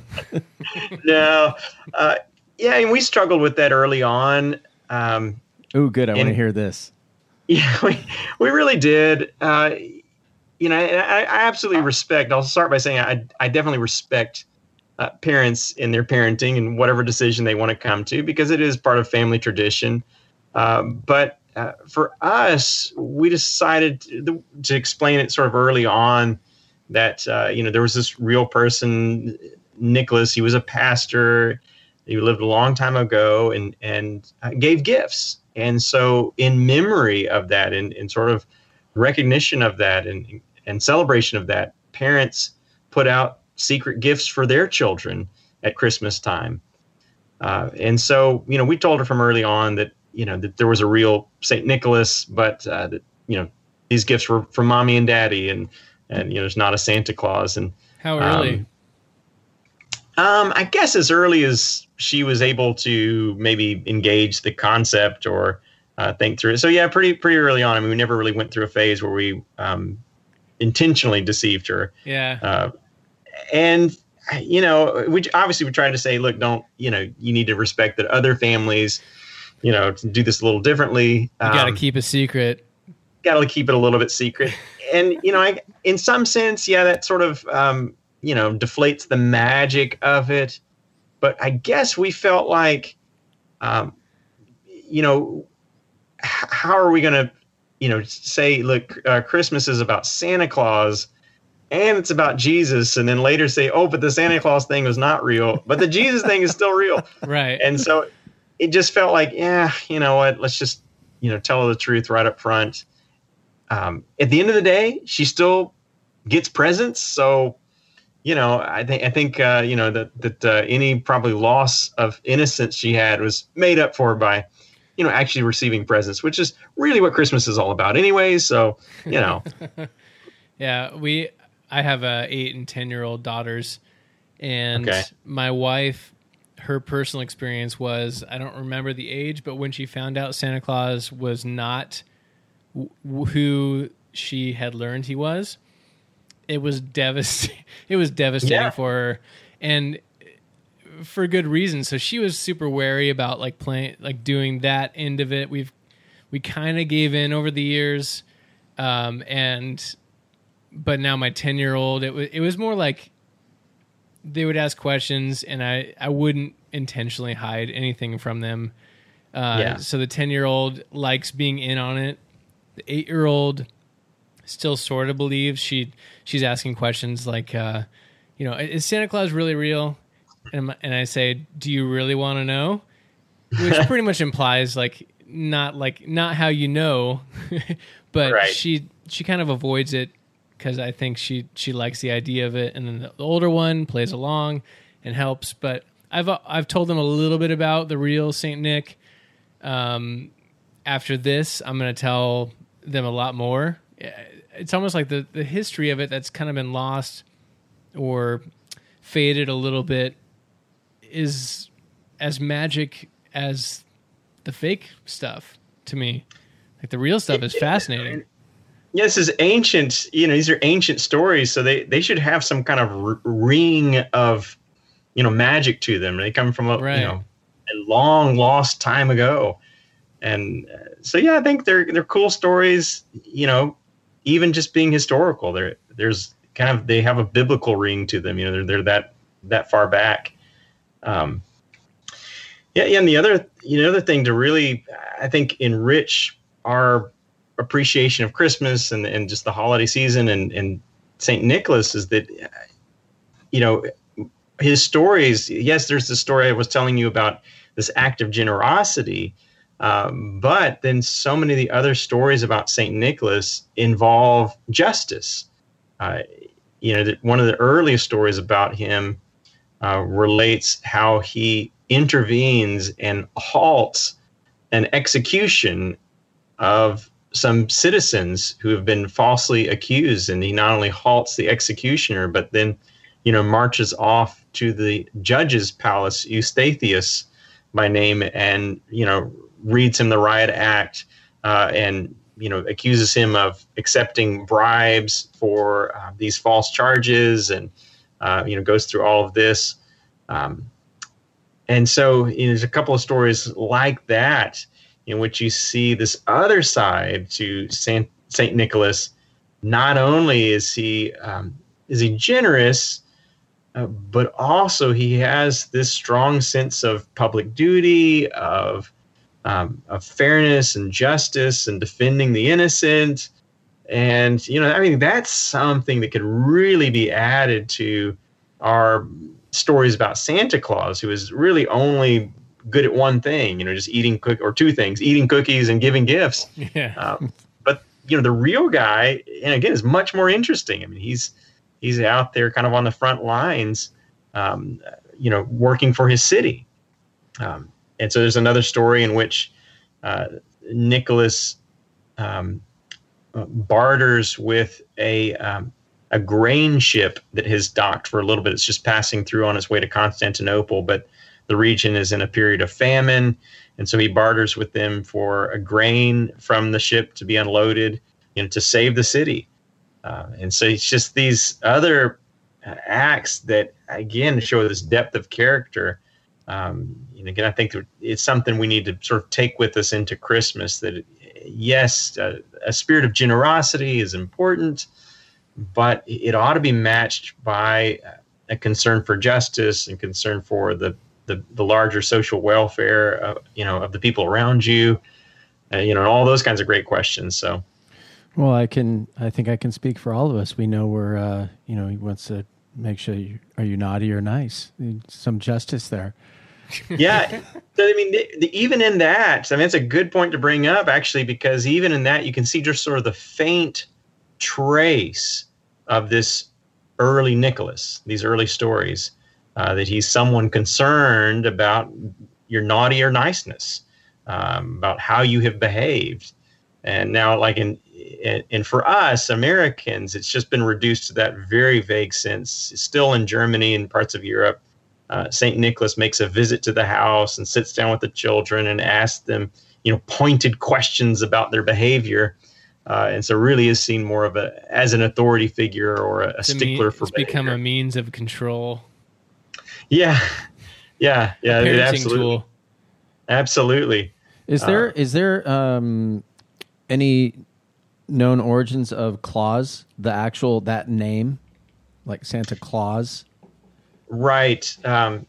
no, uh, yeah, and we struggled with that early on. Um, Oh, good. I want to hear this. Yeah, we, we really did. Uh, you know, I, I absolutely respect. I'll start by saying I, I definitely respect uh, parents in their parenting and whatever decision they want to come to because it is part of family tradition. Um, but uh, for us, we decided to, to explain it sort of early on that uh, you know there was this real person, Nicholas. He was a pastor. He lived a long time ago and and uh, gave gifts. And so, in memory of that, and in, sort of recognition of that, and and celebration of that, parents put out secret gifts for their children at Christmas time. Uh, and so, you know, we told her from early on that you know that there was a real Saint Nicholas, but uh, that you know these gifts were from mommy and daddy, and and you know there's not a Santa Claus. And How early? Um, um, I guess as early as she was able to maybe engage the concept or uh, think through it. So yeah, pretty pretty early on. I mean, we never really went through a phase where we um, intentionally deceived her. yeah. Uh, and you know, we obviously we're trying to say, look, don't you know, you need to respect that other families, you know, do this a little differently. you got to Um, keep a secret. got to keep it a little bit secret. And you know, I, in some sense, yeah, that sort of um, you know deflates the magic of it. But I guess we felt like, um, you know, h- how are we going to, you know, say, look, uh, Christmas is about Santa Claus. And it's about Jesus, and then later say, "Oh, but the Santa Claus thing was not real, but the Jesus thing is still real." Right. and so it just felt like, yeah, you know what? Let's just, you know, tell her the truth right up front. Um, at the end of the day, she still gets presents. So, you know, I think I think uh, you know that that uh, any probably loss of innocence she had was made up for by, you know, actually receiving presents, which is really what Christmas is all about, anyway. So, you know, Yeah, we. I have a eight and ten year old daughters, and Okay. my wife, her personal experience was I don't remember the age, but when she found out Santa Claus was not w- who she had learned he was, it was devastating. It was devastating Yeah. for her, and for good reason. So she was super wary about like playing, like doing that end of it. We've we kind of gave in over the years, um, and but now my 10 year old it was it was more like they would ask questions and i i wouldn't intentionally hide anything from them uh, Yeah. so the 10 year old likes being in on it the 8 year old still sort of believes she she's asking questions like uh you know is santa claus really real and, and i say do you really want to know which pretty much implies like not like not how you know but Right. she she kind of avoids it because i think she she likes the idea of it and then the, older one plays along and helps but i've i've told them a little bit about the real saint nick um after this i'm going to tell them a lot more it's almost like the the history of it that's kind of been lost or faded a little bit is as magic as the fake stuff to me. Like the real stuff is fascinating. Yeah, this is ancient. You know, these are ancient stories, so they they should have some kind of r- ring of, you know, magic to them. They come from a Right. you know a long lost time ago, and uh, so yeah, I think they're they're cool stories. You know, even just being historical, there there's kind of they have a biblical ring to them. You know, they're they're that that far back. Um, yeah, yeah, and the other you know, the other thing to really I think enrich our appreciation of Christmas and, and just the holiday season and, and St. Nicholas is that, you know, his stories, yes, there's the story I was telling you about this act of generosity, um, but then so many of the other stories about St. Nicholas involve justice. Uh, you know, one of the earliest stories about him uh, relates how he intervenes and halts an execution of some citizens who have been falsely accused and he not only halts the executioner but then you know marches off to the judge's palace eustathius by name and you know reads him the riot act uh, and you know accuses him of accepting bribes for uh, these false charges and uh, you know goes through all of this. Um, and so you know, there's a couple of stories like that in which you see this other side to Saint Saint Nicholas. Not only is he um, is he generous, uh, but also he has this strong sense of public duty, of um, of fairness and justice, and defending the innocent. And you know, I mean, that's something that could really be added to our stories about Santa Claus, who is really only good at one thing, you know, just eating cook or two things, eating cookies and giving gifts. Yeah. Um, but you know, the real guy, and again, is much more interesting. I mean, he's he's out there kind of on the front lines, um, you know, working for his city. Um, and so there's another story in which uh, Nicholas um, uh, barters with a um, a grain ship that has docked for a little bit. It's just passing through on its way to Constantinople, but the region is in a period of famine, and so he barters with them for a grain from the ship to be unloaded, you know, to save the city. Uh, and so it's just these other uh, acts that again show this depth of character. Um, and again, I think it's something we need to sort of take with us into Christmas. That yes, uh, a spirit of generosity is important, but it ought to be matched by a concern for justice and concern for the the, the larger social welfare, of, you know, of the people around you, uh, you know, and all those kinds of great questions. So, Well, I can. I think I can speak for all of us. We know we're. Uh, you know, he wants to make sure you are you naughty or nice. Some justice there. yeah, so, I mean, the, the, even in that, I mean, it's a good point to bring up actually, because even in that, you can see just sort of the faint trace of this early Nicholas, these early stories, uh, that he's someone concerned about your naughty or niceness, um, about how you have behaved. And now, like in, in, and for us Americans, it's just been reduced to that very vague sense. Still in Germany and parts of Europe, uh, Saint Nicholas makes a visit to the house and sits down with the children and asks them, you know, pointed questions about their behavior. Uh, and so, really, is seen more of a as an authority figure or a, a stickler mean- for it's become a means of control, yeah, yeah, yeah. it parenting absolutely, tool. Uh, absolutely. Is there is there um, any known origins of Claus, the actual that name, like Santa Claus? Right. Um,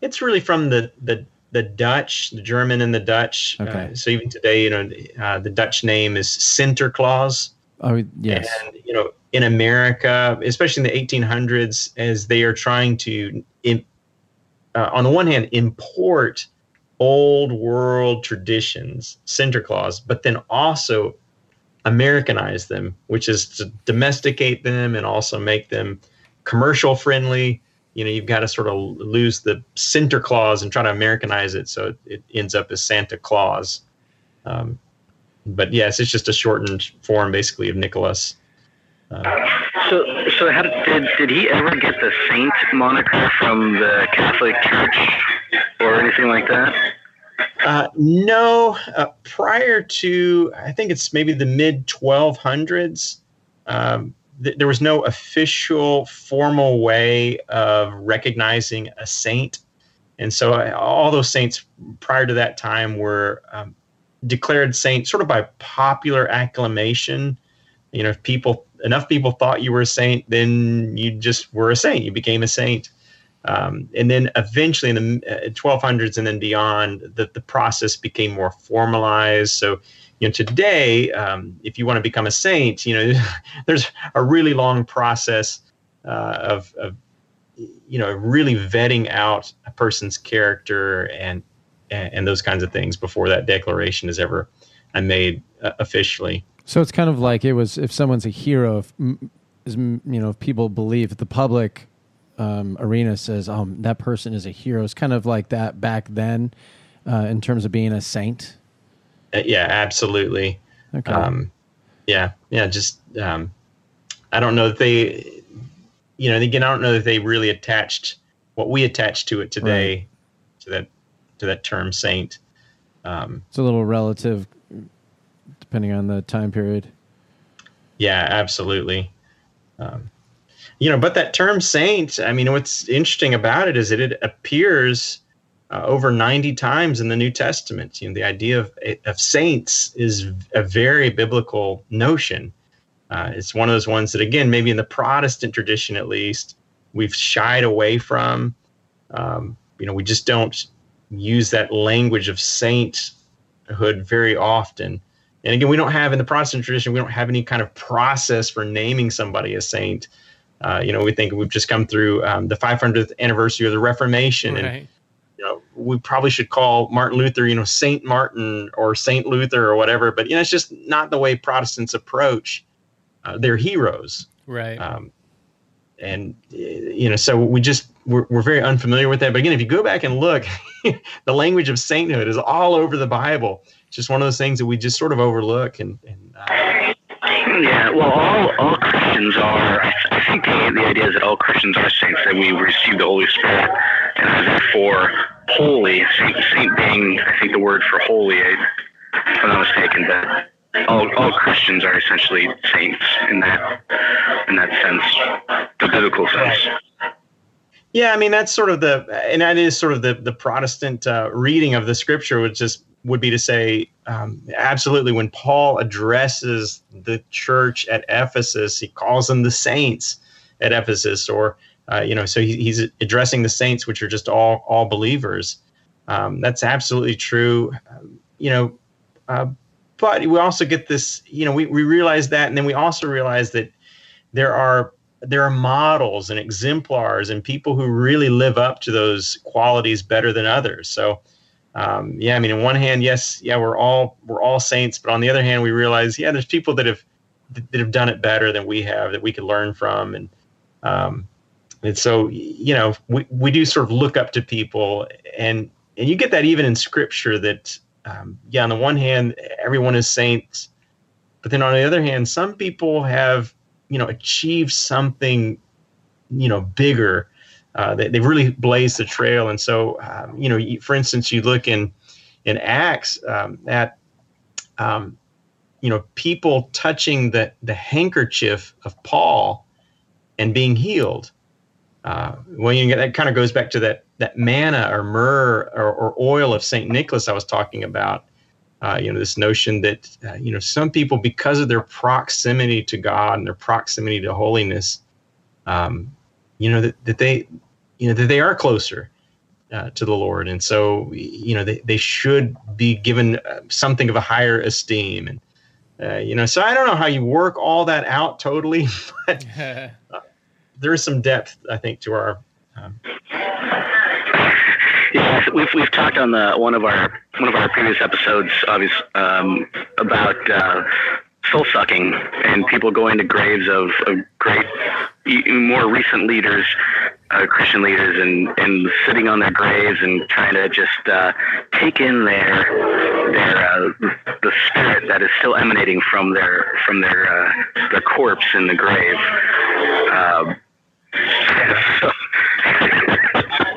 it's really from the, the the Dutch, the German and the Dutch. Okay. Uh, so even today, you know, uh, the Dutch name is Sinterklaas. Oh yes, And you know, in America, especially in the 1800s, as they are trying to, im uh, on the one hand, import old world traditions, Sinterklaas, but then also Americanize them, which is to domesticate them and also make them commercial friendly. You know, you've got to sort of lose the Sinterklaas and try to Americanize it, so it, it ends up as Santa Claus. Um, but yes, it's just a shortened form, basically, of Nicholas. So, so did, did he ever get the saint moniker from the Catholic Church or anything like that? Uh, no, uh, prior to I think it's maybe the mid 1200s, um, th- there was no official formal way of recognizing a saint, and so uh, all those saints prior to that time were um, declared saints sort of by popular acclamation. You know, if people enough people thought you were a saint, then you just were a saint. You became a saint. Um, and then eventually in the uh, 1200s and then beyond, the, the process became more formalized. So, you know, today, um, if you want to become a saint, you know, there's a really long process uh, of, of, you know, really vetting out a person's character and and those kinds of things before that declaration is ever uh, made uh, officially. So it's kind of like it was if someone's a hero, if m- is m- you know if people believe if the public um, arena says, "Oh, that person is a hero," it's kind of like that back then uh, in terms of being a saint. Uh, yeah, absolutely. Okay, um, yeah, yeah. Just um, I don't know that they, you know, again, I don't know that they really attached what we attach to it today to that to that term saint. Um, it's a little relative depending on the time period. yeah, absolutely. Um, you know, but that term saint, I mean, what's interesting about it is that it appears uh, over 90 times in the New Testament. You know, the idea of, of saints is a very biblical notion. Uh, it's one of those ones that, again, maybe in the Protestant tradition at least, we've shied away from. Um, you know, we just don't use that language of sainthood very often. And again, we don't have in the Protestant tradition, we don't have any kind of process for naming somebody a saint. Uh, you know, we think we've just come through um, the 500th anniversary of the Reformation, and you know, we probably should call Martin Luther, you know, Saint Martin or Saint Luther or whatever. But you know, it's just not the way Protestants approach uh, their heroes. Right. Um, and you know, so we just we're, we're very unfamiliar with that. But again, if you go back and look, the language of sainthood is all over the Bible. Just one of those things that we just sort of overlook. And, and uh, Yeah, well, all, all Christians are. I think the, the idea is that all Christians are saints, that we receive the Holy Spirit, and are therefore holy. Saint, saint being, I think, the word for holy, if I'm not mistaken. But all, all Christians are essentially saints in that in that sense, the biblical sense. Yeah, I mean that's sort of the, and that is sort of the the Protestant uh, reading of the Scripture, would just would be to say, um, absolutely. When Paul addresses the church at Ephesus, he calls them the saints at Ephesus, or uh, you know, so he, he's addressing the saints, which are just all all believers. Um, that's absolutely true. Um, you know, uh, but we also get this. You know, we we realize that, and then we also realize that there are there are models and exemplars and people who really live up to those qualities better than others. So, um, yeah, I mean, on one hand, yes, yeah, we're all we're all saints, but on the other hand, we realize, yeah, there's people that have that have done it better than we have that we could learn from, and um, and so you know, we we do sort of look up to people, and and you get that even in Scripture that, um, yeah, on the one hand, everyone is saints, but then on the other hand, some people have you know achieved something you know bigger uh, they, they've really blazed the trail. And so um, you know for instance you look in in acts um, at um, you know people touching the the handkerchief of paul and being healed. Uh, well you know, that kind of goes back to that that manna or myrrh or, or oil of saint nicholas i was talking about. Uh, you know this notion that uh, you know some people because of their proximity to god and their proximity to holiness um, you know that, that they you know that they are closer uh, to the lord. And so you know they, they should be given uh, something of a higher esteem. And uh, you know so i don't know how you work all that out totally but there is some depth i think to our um, Yeah, we've we've talked on the one of our one of our previous episodes, obviously, um, about uh, soul sucking and people going to graves of, of great, more recent leaders, uh, Christian leaders, and and sitting on their graves and trying to just uh, take in their their uh, the spirit that is still emanating from their from their uh, their corpse in the grave. Um, so,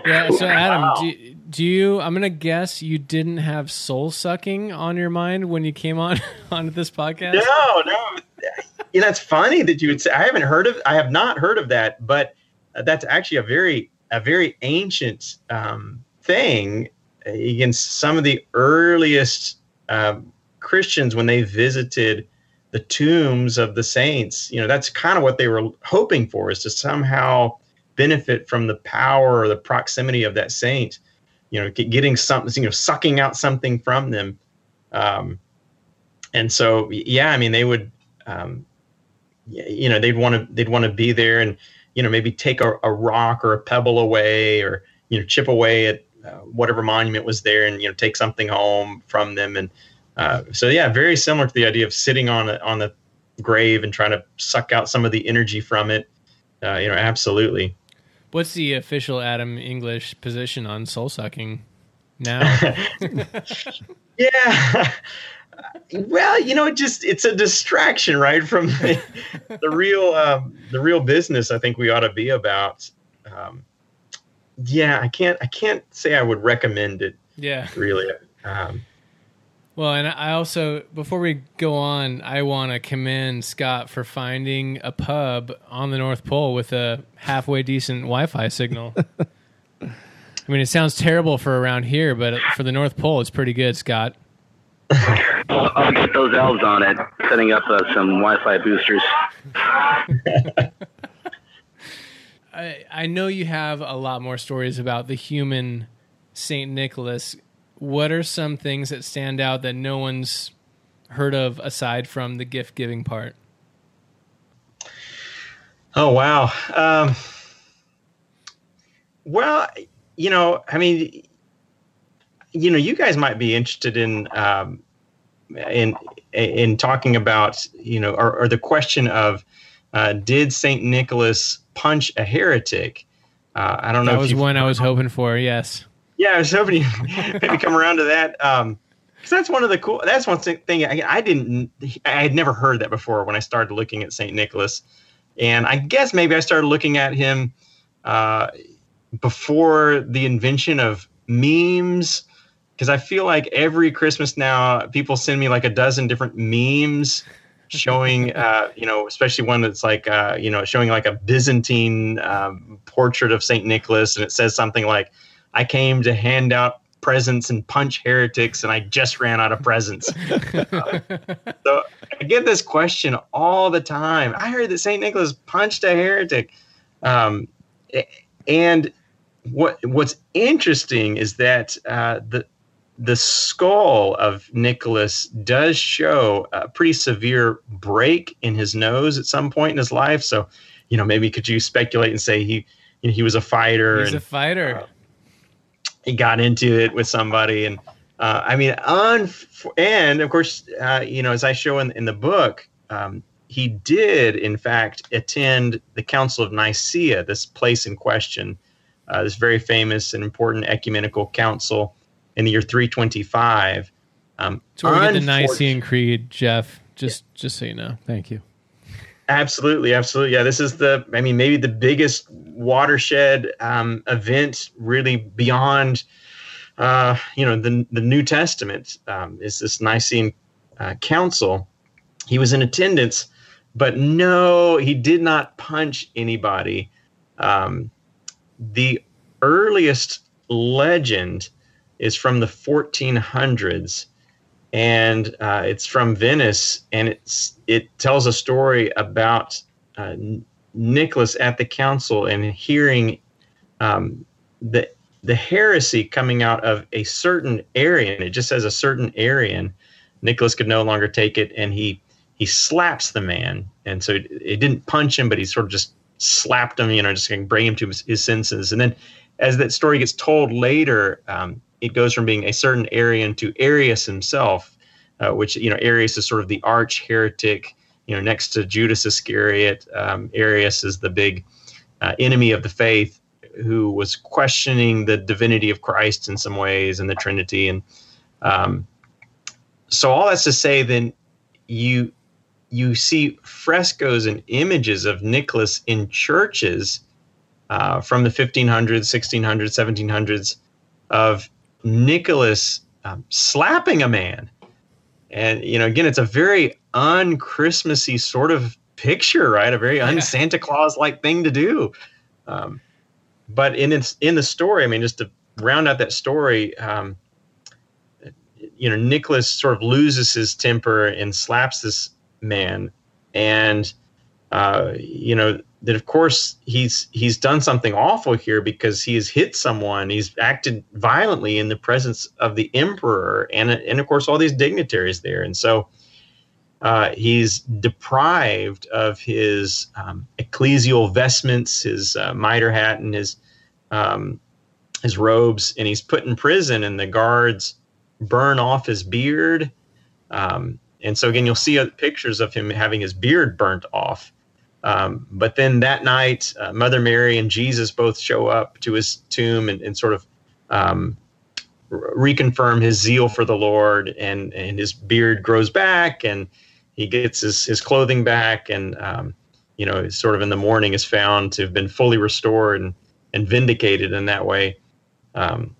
Yeah. So Adam, do, do you? I'm gonna guess you didn't have soul sucking on your mind when you came on onto this podcast. No, no. You know, it's funny that you would say. I haven't heard of. I have not heard of that, but uh, that's actually a very, a very ancient um, thing. Against some of the earliest um, Christians when they visited the tombs of the saints, you know, that's kind of what they were hoping for, is to somehow benefit from the power or the proximity of that saint. You know, getting something, you know, sucking out something from them. Um, and so yeah i mean they would um, you know they'd want to they'd want to be there and you know maybe take a, a rock or a pebble away or you know chip away at uh, whatever monument was there and you know take something home from them and uh, so yeah very similar to the idea of sitting on a, on the grave and trying to suck out some of the energy from it uh, you know absolutely What's the official Adam English position on soul sucking now? Yeah. Well, you know, it just it's a distraction, right, from the, the real um, the real business. I think we ought to be about. Um, yeah, I can't I can't say I would recommend it yeah. really. Um, Well, and I also before we go on, I want to commend Scott for finding a pub on the North Pole with a halfway decent Wi-Fi signal. I mean, it sounds terrible for around here, but for the North Pole, it's pretty good, Scott. I'll, I'll get those elves on it, setting up uh, some Wi-Fi boosters. I, I know you have a lot more stories about the human Saint Nicholas. What are some things that stand out that no one's heard of aside from the gift giving part? Oh wow. Um, well, you know, I mean, you know, you guys might be interested in um, in in talking about you know, or, or the question of uh, did Saint Nicholas punch a heretic? Uh, I don't know. That was one I was hoping for. Yes. Yeah, I was hoping you maybe come around to that. Um, because that's one of the cool. That's one thing. thing I, I didn't. I had never heard that before when I started looking at Saint Nicholas, and I guess maybe I started looking at him uh, before the invention of memes. Because I feel like every Christmas now, people send me like a dozen different memes showing, uh, you know, especially one that's like, uh, you know, showing like a Byzantine um, portrait of Saint Nicholas, and it says something like, "I came to hand out presents and punch heretics, and I just ran out of presents." so I get this question all the time. I heard that Saint Nicholas punched a heretic, um, and what what's interesting is that uh, the the skull of Nicholas does show a pretty severe break in his nose at some point in his life. So, you know, maybe could you speculate and say he you know, he was a fighter He's and a fighter. he got into it with somebody and uh, i mean un- and of course uh, you know as i show in, in the book um, he did in fact attend the council of nicaea this place in question uh, this very famous and important ecumenical council in the year 325 um, It's where we get the Nicene Creed, Jeff. Just, just so you know. Thank you. Absolutely, absolutely. Yeah, this is the. I mean, maybe the biggest watershed um, event, really beyond, uh, you know, the the New Testament. Um, is this Nicene uh, Council? He was in attendance, but no, he did not punch anybody. Um, the earliest legend is from the 1400s and uh, it's from Venice, and it's it tells a story about uh, Nicholas at the council and hearing um, the the heresy coming out of a certain Arian. It just says a certain Arian. Nicholas could no longer take it, and he he slaps the man, and so it, it didn't punch him, but he sort of just slapped him, you know, just to bring him to his, his senses. And then, as that story gets told later, um, it goes from being a certain Arian to Arius himself, uh, which you know Arius is sort of the arch heretic. You know, next to Judas Iscariot, um, Arius is the big uh, enemy of the faith who was questioning the divinity of Christ in some ways and the Trinity. And um, so, all that's to say, then you you see frescoes and images of Nicholas in churches uh, from the 1500s, 1600s, 1700s of Nicholas um, slapping a man. And, you know, again, it's a very un Christmassy sort of picture, right? A very un Santa Claus like thing to do. Um, but in its, in the story, I mean, just to round out that story, um, you know, Nicholas sort of loses his temper and slaps this man, and uh, you know that of course he's he's done something awful here because he has hit someone. He's acted violently in the presence of the emperor and and of course all these dignitaries there, and so. Uh, he's deprived of his um, ecclesial vestments, his uh, mitre hat, and his um, his robes, and he's put in prison. And the guards burn off his beard. Um, and so again, you'll see pictures of him having his beard burnt off. Um, but then that night, uh, Mother Mary and Jesus both show up to his tomb and, and sort of um, re- reconfirm his zeal for the Lord, and and his beard grows back, and he gets his his clothing back, and um, you know, sort of in the morning is found to have been fully restored and and vindicated in that way. Um,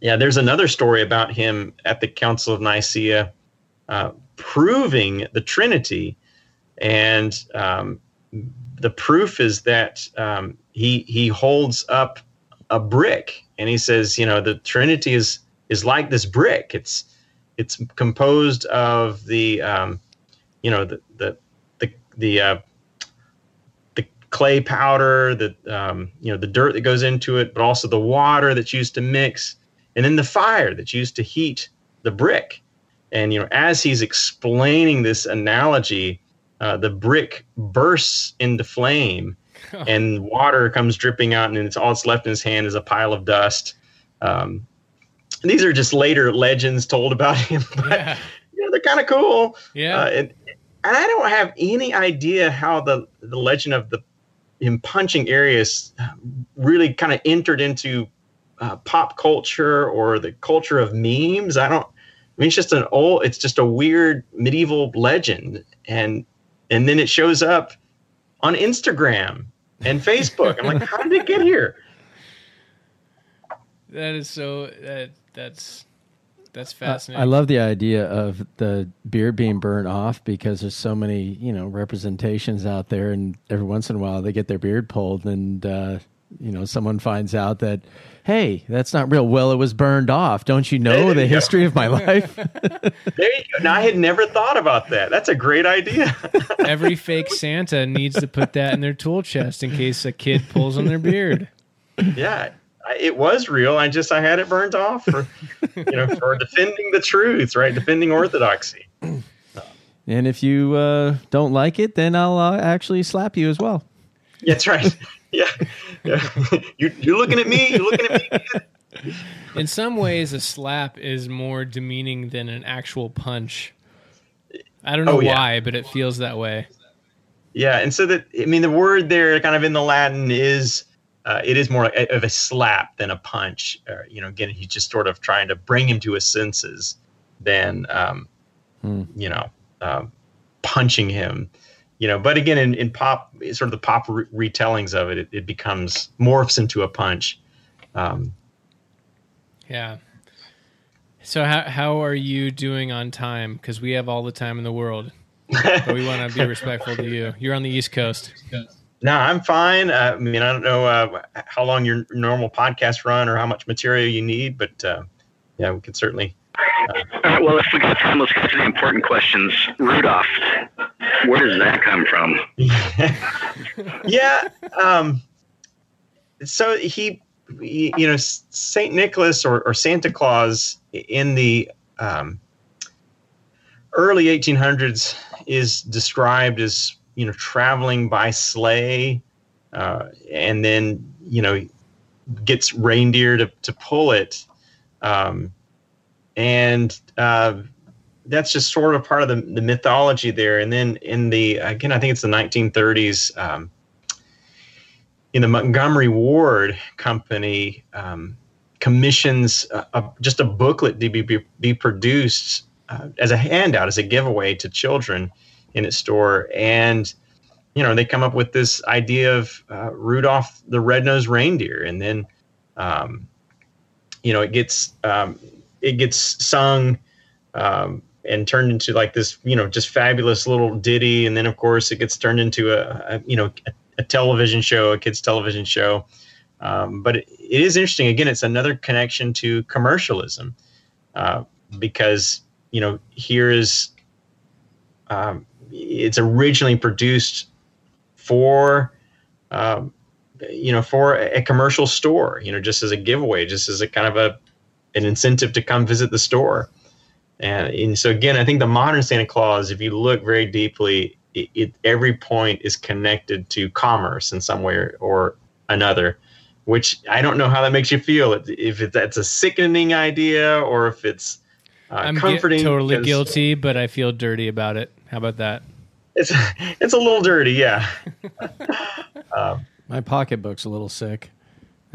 yeah, there's another story about him at the Council of Nicaea, uh, proving the Trinity, and um, the proof is that um, he he holds up a brick, and he says, you know, the Trinity is is like this brick. It's it's composed of the um, you know the the the the uh, the clay powder, the um, you know the dirt that goes into it, but also the water that's used to mix, and then the fire that's used to heat the brick. And you know, as he's explaining this analogy, uh, the brick bursts into flame, and water comes dripping out, and it's all that's left in his hand is a pile of dust. Um, these are just later legends told about him, but Yeah. you know, they're kind of cool. Yeah. Uh, and, and I don't have any idea how the the legend of the him punching Arius really kind of entered into uh, pop culture or the culture of memes. I don't. I mean, it's just an old. It's just a weird medieval legend, and and then it shows up on Instagram and Facebook. I'm like, how did it get here? that is so that that's that's Uh, fascinating. I love the idea of the beard being burnt off because there's so many, you know, representations out there, and every once in a while they get their beard pulled, and uh, you know, someone finds out that, hey, that's not real. Well, it was burned off. Don't you know There the you go. history of my life? There you go. Now I had never thought about that. That's a great idea. Every fake Santa needs to put that in their tool chest in case a kid pulls on their beard. yeah, it was real. I just I had it burnt off for you know for defending the truth, right? Defending orthodoxy. and if you uh, don't like it, then I'll uh, actually slap you as well. That's right. Yeah, yeah. you you're looking at me. You're looking at me. In some ways, a slap is more demeaning than an actual punch. I don't know Oh, yeah. why, but it feels that way. Yeah, and so that I mean the word there, kind of in the Latin, is uh, it is more of a slap than a punch. Or, you know, again, he's just sort of trying to bring him to his senses than um, you know um, punching him. You know, but again, in, in pop, sort of the pop re- retellings of it, it, it becomes morphs into a punch. Um, Yeah. So how how are you doing on time? Because we have all the time in the world, but we want to be respectful to you. You're on the East Coast. No, I'm fine. Uh, I mean, I don't know uh, how long your normal podcast run or how much material you need, but uh, yeah, we can certainly. All right, well, if we got time, let's get to the important questions. Rudolph, where does that come from? yeah. Um, so he, you know, Saint Nicholas or, or Santa Claus in the um, early 1800s is described as you know traveling by sleigh, uh, and then you know gets reindeer to to pull it, um, and uh, that's just sort of part of the, the mythology there. And then in the again, I think it's the 1930s. Um, in the Montgomery Ward Company um, commissions a, a, just a booklet to be, be, be produced uh, as a handout, as a giveaway to children in its store. And, you know, they come up with this idea of uh, Rudolph the Red-Nosed Reindeer. And then, um, you know, it gets, um, it gets sung um, and turned into like this, you know, just fabulous little ditty. And then, of course, it gets turned into a, a you know, a, a television show, a kids' television show. Um, but it, it is interesting. Again, it's another connection to commercialism uh, because you know here is um, it's originally produced for um, you know for a, a commercial store. You know, just as a giveaway, just as a kind of a an incentive to come visit the store. And, and so again, I think the modern Santa Claus, if you look very deeply, it, it, every point is connected to commerce in some way or, or another, which I don't know how that makes you feel. If it, that's a sickening idea or if it's uh, I'm gui- comforting. totally guilty, but I feel dirty about it. How about that? It's it's a little dirty, yeah. My pocketbook's a little sick.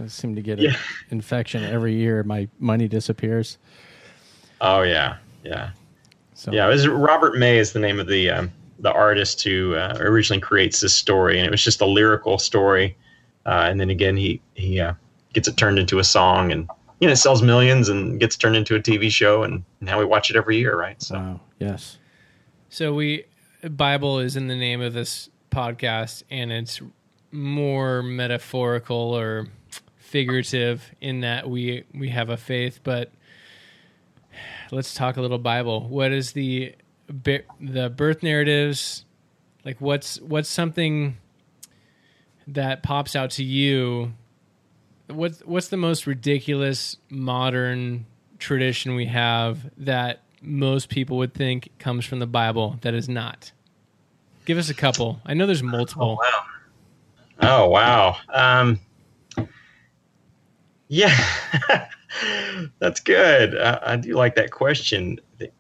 I seem to get an Yeah. infection every year. My money disappears. Oh yeah, yeah, So yeah. It was Robert May is the name of the um, the artist who uh, originally creates this story, and it was just a lyrical story. Uh, and then again, he he uh, gets it turned into a song, and you know, sells millions, and gets turned into a TV show, and now we watch it every year, right? So Wow. Yes. So we Bible is in the name of this podcast, and it's more metaphorical or figurative in that we we have a faith, but let's talk a little Bible. What is the the birth narratives? Like, what's what's something that pops out to you? What's what's the most ridiculous modern tradition we have that most people would think comes from the Bible that is not? Give us a couple. I know there's multiple. Oh wow. Um, yeah, that's good. I, I do like that question. It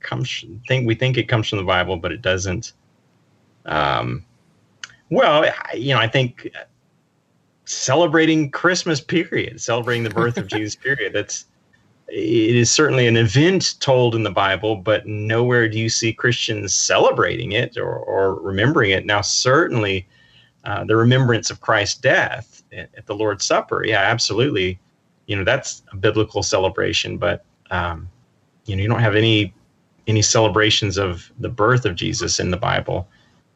comes think we think it comes from the Bible, but it doesn't. Um, well, I- you know, I think celebrating Christmas period, celebrating the birth of Jesus period. That's it is certainly an event told in the Bible, but nowhere do you see Christians celebrating it or, or remembering it. Now, certainly, uh, the remembrance of Christ's death at, at the Lord's Supper, yeah, absolutely. You know, that's a biblical celebration, but um, you know, you don't have any any celebrations of the birth of Jesus in the Bible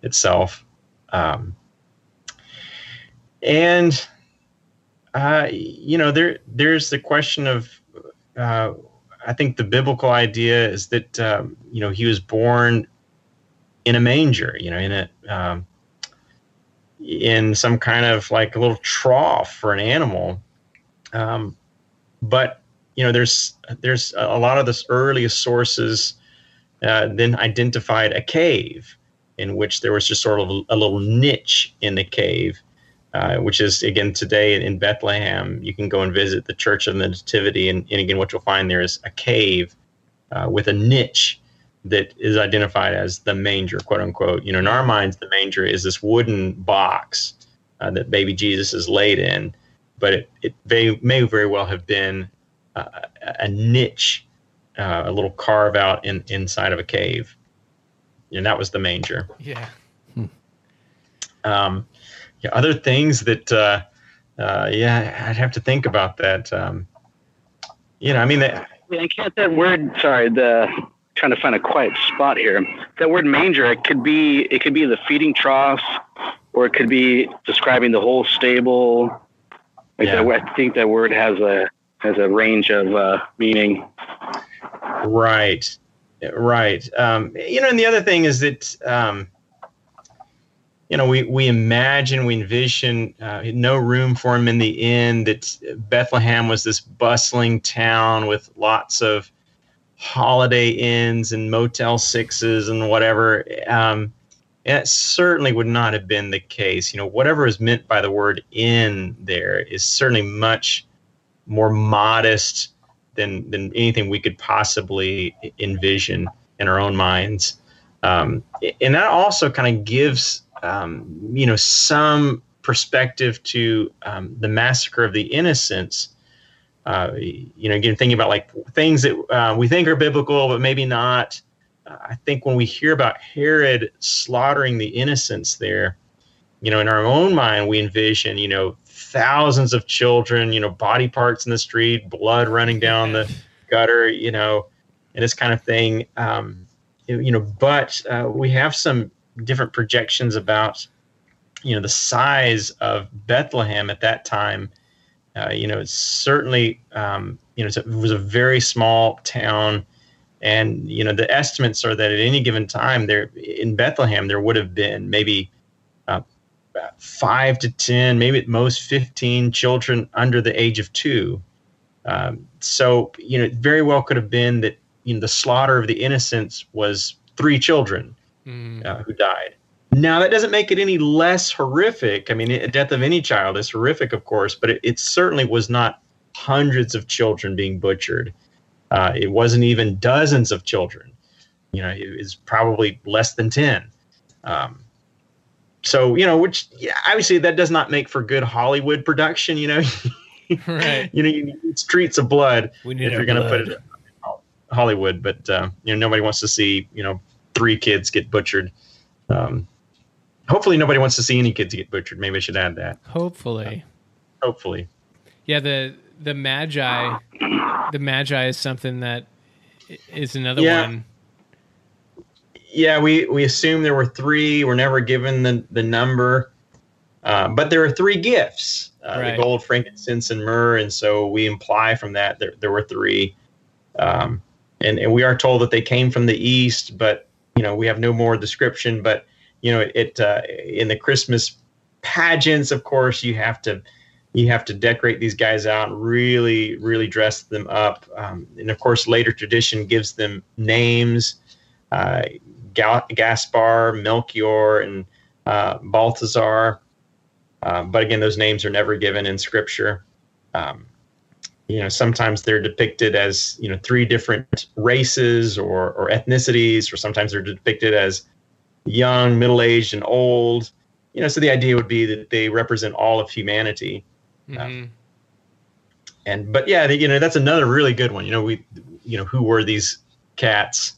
itself. Um, and uh, you know, there there's the question of uh, I think the biblical idea is that um, you know he was born in a manger, you know, in a um, in some kind of like a little trough for an animal. Um, but you know, there's there's a lot of this earliest sources uh, then identified a cave in which there was just sort of a, a little niche in the cave uh, which is again today in Bethlehem. You can go and visit the Church of the Nativity, and, and again, what you'll find there is a cave uh, with a niche that is identified as the manger, quote unquote. You know, in our minds, the manger is this wooden box uh, that baby Jesus is laid in, but it, it may, may very well have been uh, a niche, uh, a little carve out in, inside of a cave. And that was the manger. Yeah. Um, yeah, other things that, uh, uh, yeah, I'd have to think about that. Um, you know, I mean, that, And can't that word? Sorry, the trying to find a quiet spot here. That word manger, it could be it could be the feeding trough, or it could be describing the whole stable. Like Yeah. that, I think that word has a has a range of uh, meaning. right, right. Um, you know, and the other thing is that, um, you know, we, we imagine, we envision uh, no room for him in the inn, that Bethlehem was this bustling town with lots of holiday inns and Motel Sixes and whatever. Um, and it certainly would not have been the case. You know, whatever is meant by the word inn there is certainly much more modest than, than anything we could possibly envision in our own minds. Um, and that also kind of gives, um, you know, some perspective to um, the massacre of the innocents. Uh, you know, again, thinking about like things that uh, we think are biblical, but maybe not. I think when we hear about Herod slaughtering the innocents there, you know, in our own mind, we envision, you know, thousands of children, you know, body parts in the street, blood running down the gutter, you know, and this kind of thing. Um, you you know, but uh, we have some different projections about, you know, the size of Bethlehem at that time. Uh, you know, it's certainly, um, you know, it was a very small town. And, you know, the estimates are that at any given time there in Bethlehem, there would have been maybe uh, five to 10, maybe at most 15 children under the age of two. Um, so, you know, it very well could have been that, you know, the slaughter of the innocents was three children Mm. uh, who died. Now, that doesn't make it any less horrific. I mean, the death of any child is horrific, of course, but it, it certainly was not hundreds of children being butchered. Uh, it wasn't even dozens of children. You know, it was probably less than 10. Um, so, you know, which yeah, obviously that does not make for good Hollywood production, you know. Right. you know, you need streets of blood We need if you're going to put it in Hollywood, but uh, you know nobody wants to see you know three kids get butchered. Um, hopefully, nobody wants to see any kids get butchered. Maybe I should add that. Hopefully. Hopefully, Yeah, the the magi the magi is something that is another Yeah. one. yeah. We we assume there were three. We're never given the the number. Uh, but there are three gifts: uh, Right. the gold, frankincense, and myrrh. And so we imply from that there, there were three. Um, and, and we are told that they came from the east, but you know we have no more description. But you know it uh, in the Christmas pageants, of course, you have to you have to decorate these guys out really really dress them up. Um, and of course, later tradition gives them names: uh, Gal- Gaspar, Melchior, and uh, Balthazar. Um, but again, those names are never given in Scripture. Um, you know, sometimes they're depicted as you know three different races or, or ethnicities, or sometimes they're depicted as young, middle-aged, and old. You know, so the idea would be that they represent all of humanity. Mhm. And but yeah, you know, that's another really good one. You know, we, you know, who were these cats,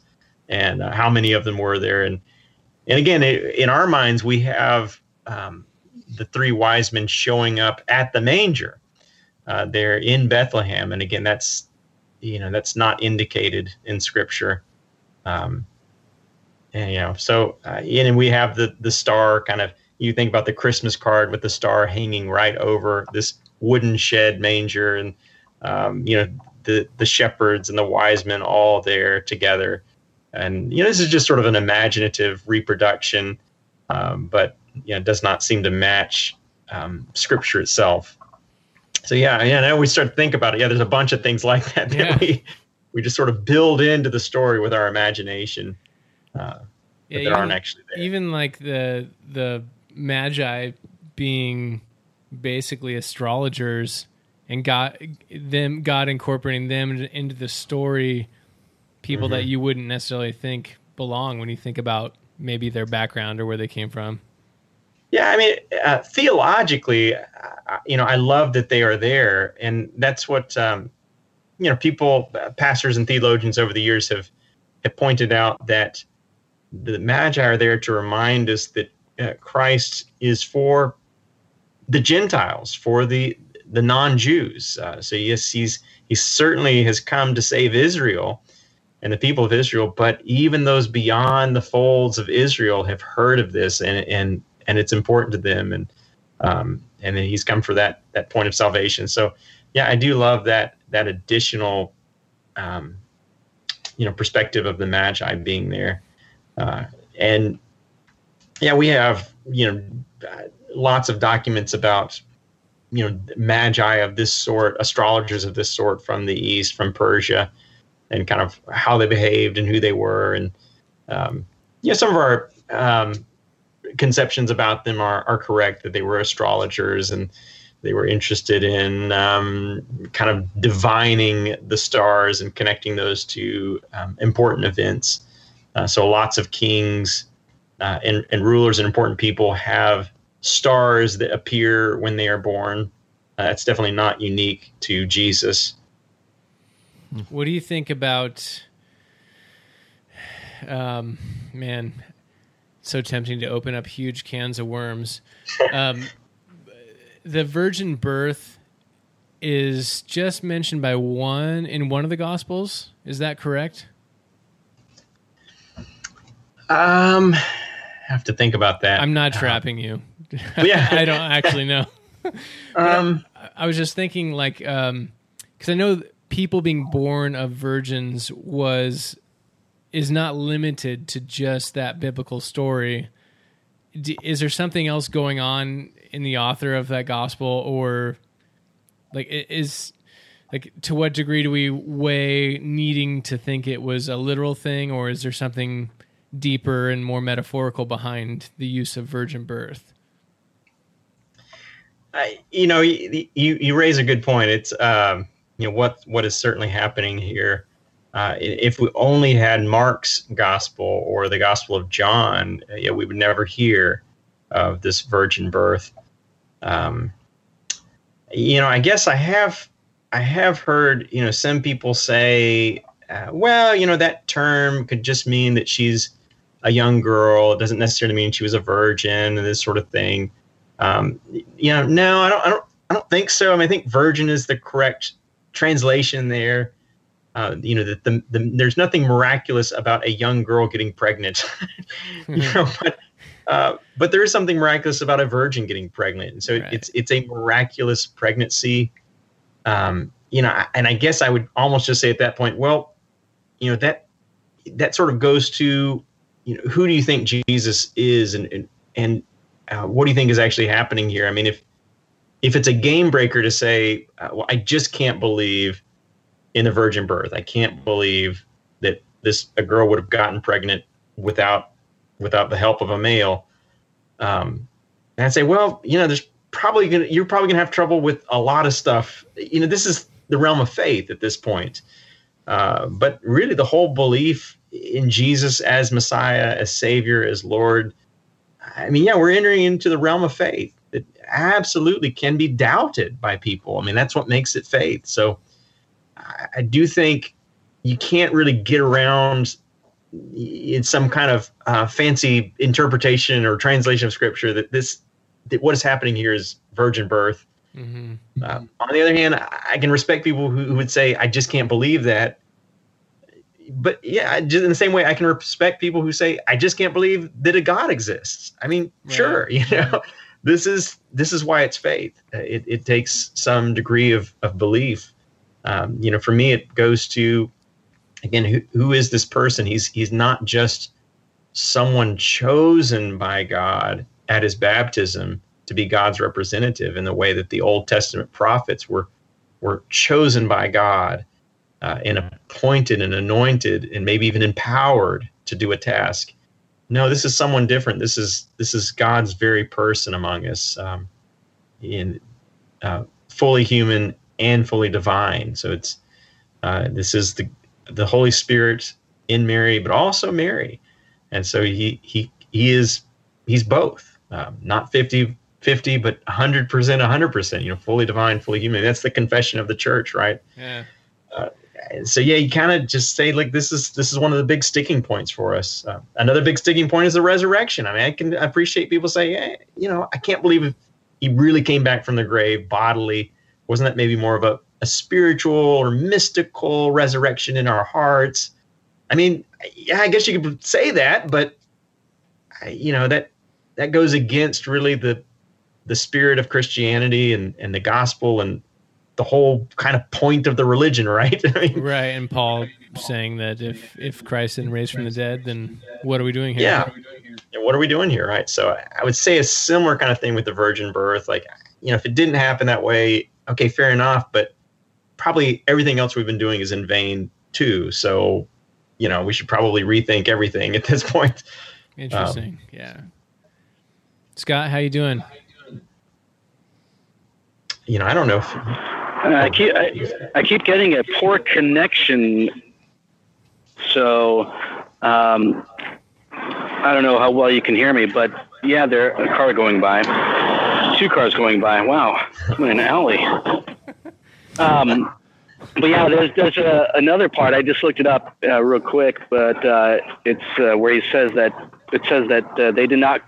and uh, how many of them were there? And and again, i in our minds, we have um, the three wise men showing up at the manger. Uh, they're in Bethlehem, and again, that's you know that's not indicated in Scripture. Um, and you know, so uh, and we have the the star kind of. You think about the Christmas card with the star hanging right over this wooden shed manger, and um, you know the the shepherds and the wise men all there together. And you know, this is just sort of an imaginative reproduction, um, but you know, does not seem to match um, Scripture itself. So yeah, yeah. Now we start to think about it. Yeah, there's a bunch of things like that that Yeah. we we just sort of build into the story with our imagination, uh, Yeah, that aren't actually there. even like the the magi being basically astrologers and got them God incorporating them into the story people Mm-hmm. that you wouldn't necessarily think belong when you think about maybe their background or where they came from. Yeah, I mean, uh, theologically, uh, you know, I love that they are there, and that's what um, you know. People, uh, pastors, and theologians over the years have have pointed out that the Magi are there to remind us that uh, Christ is for the Gentiles, for the the non-Jews. Uh, so yes, he's he certainly has come to save Israel and the people of Israel, but even those beyond the folds of Israel have heard of this, and and and it's important to them, and um, and then he's come for that that point of salvation. So yeah, I do love that that additional, um, you know, perspective of the Magi being there, uh, and yeah, we have you know lots of documents about you know magi of this sort, astrologers of this sort from the east, from Persia, and kind of how they behaved and who they were, and um, you know some of our um, conceptions about them are are correct that they were astrologers and they were interested in um, kind of divining the stars and connecting those to um, important events. Uh, so lots of kings uh, and, and rulers and important people have stars that appear when they are born. Uh, it's definitely not unique to Jesus. What do you think about um man, so tempting to open up huge cans of worms. Um the virgin birth is just mentioned by one in one of the gospels. Is that correct? Um, have to think about that. I'm not trapping you. yeah. I don't actually know. Um, I was just thinking, like, um, because I know people being born of virgins was is not limited to just that biblical story. D- is there something else going on in the author of that gospel, or like is like to what degree do we weigh needing to think it was a literal thing, or is there something deeper and more metaphorical behind the use of virgin birth? I, you know, you, you you raise a good point. It's um, you know what what is certainly happening here. Uh, if we only had Mark's gospel or the gospel of John, uh, we would never hear of this virgin birth. Um, you know, I guess I have I have heard you know some people say, uh, well, you know, that term could just mean that she's a young girl. It doesn't necessarily mean she was a virgin and this sort of thing. Um, you know, no, I don't, I don't, I don't think so. I mean, I think virgin is the correct translation there. Uh, you know, that the, the there's nothing miraculous about a young girl getting pregnant. you know, but Uh, but there is something miraculous about a virgin getting pregnant, and so Right. it's it's a miraculous pregnancy. Um, you know, and I guess I would almost just say at that point, well, you know that that sort of goes to you know who do you think Jesus is, and and, and uh, what do you think is actually happening here? I mean, if if it's a game breaker to say, uh, well, I just can't believe in the virgin birth, I can't believe that this a girl would have gotten pregnant without without the help of a male. Um, and I'd say, well, you know, there's probably gonna you're probably gonna have trouble with a lot of stuff. You know, this is the realm of faith at this point. Uh, but really, the whole belief in Jesus as Messiah, as Savior, as Lord. I mean, yeah, we're entering into the realm of faith that absolutely can be doubted by people. I mean, that's what makes it faith. So, I, I do think you can't really get around in some kind of uh, fancy interpretation or translation of scripture that this that what is happening here is virgin birth. hmm Uh, on the other hand, I I can respect people who, who would say, "I just can't believe that." But yeah, just in the same way, I can respect people who say, "I just can't believe that a God exists." I mean, Right. sure, you know, this is this is why it's faith. It it takes some degree of of belief. Um, you know, for me, it goes to again, who who is this person? He's he's not just someone chosen by God at his baptism to be God's representative in the way that the Old Testament prophets were were chosen by God uh, and appointed and anointed and maybe even empowered to do a task. No, this is someone different. This is this is God's very person among us, um, in uh, fully human and fully divine. So it's uh, this is the the Holy Spirit in Mary, but also Mary, and so he he he is he's both, um, not 50 50, but 100 percent, 100 percent. You know, fully divine, fully human. That's the confession of the church, right? Yeah. So yeah, you kind of just say like this is this is one of the big sticking points for us. Uh, another big sticking point is the resurrection. I mean, I can appreciate people say, yeah, you know, I can't believe he really came back from the grave bodily. Wasn't that maybe more of a, a spiritual or mystical resurrection in our hearts? I mean, yeah, I guess you could say that, but I- you know that that goes against really the the spirit of Christianity and and the gospel and the whole kind of point of the religion, right? I mean, Right. And Paul saying that if if Christ didn't raise from the dead, then what are we doing here? yeah. What are we doing here, right? So I- would say a similar kind of thing with the virgin birth. Like, you know, if it didn't happen that way, okay, fair enough, but probably everything else we've been doing is in vain too. So, you know, we should probably rethink everything at this point. Interesting. Um, yeah. Scott, how you doing? You know, I don't know if I keep I, I keep getting a poor connection, so um, I don't know how well you can hear me. But yeah, there a car going by, two cars going by. Wow, I'm in an alley. Um, but yeah, there's there's a, another part. I just looked it up uh, real quick, but uh, it's uh, where he says that it says that uh, they did not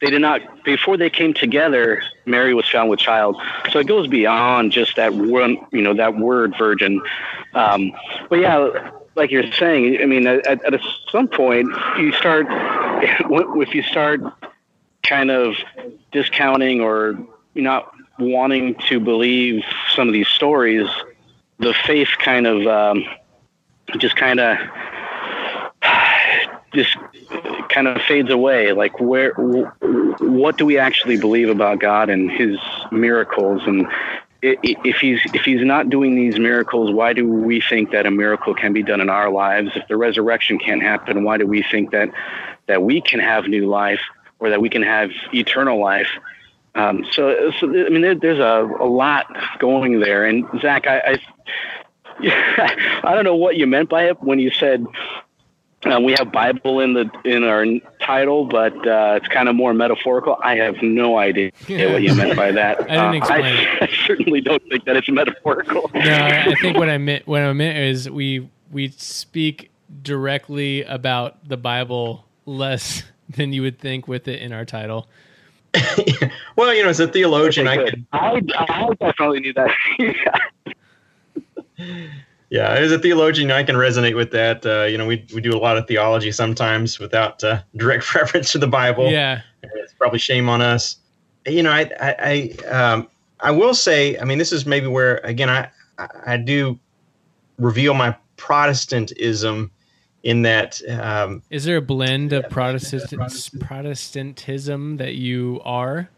they did not before they came together mary was found with child. So it goes beyond just that one you know that word virgin. Um, but yeah like you're saying i mean at, at some point you start if you start kind of discounting or not wanting to believe some of these stories the faith kind of um, just kind of just kind of fades away. Like, where, what do we actually believe about God and His miracles? And if He's if He's not doing these miracles, why do we think that a miracle can be done in our lives? If the resurrection can't happen, why do we think that that we can have new life or that we can have eternal life? Um, so, so I mean, there, there's a, a lot going there. And Zach, I, I I don't know what you meant by it when you said uh, we have Bible in the in our title, but uh, it's kind of more metaphorical. I have no idea what you meant by that. I didn't Uh, I. I certainly don't think that it's metaphorical. No, I I think what I meant what I meant is we we speak directly about the Bible less than you would think with it in our title. well, you know, as a theologian, I Okay, could. I, I definitely need that. Yeah, as a theologian, I can resonate with that. Uh, you know, we we do a lot of theology sometimes without uh, direct reference to the Bible. Yeah. it's probably shame on us. You know, I I I, um, I will say, I mean, this is maybe where again I I do reveal my Protestantism in that um, Is there a blend of Protestant Protestantism that you are?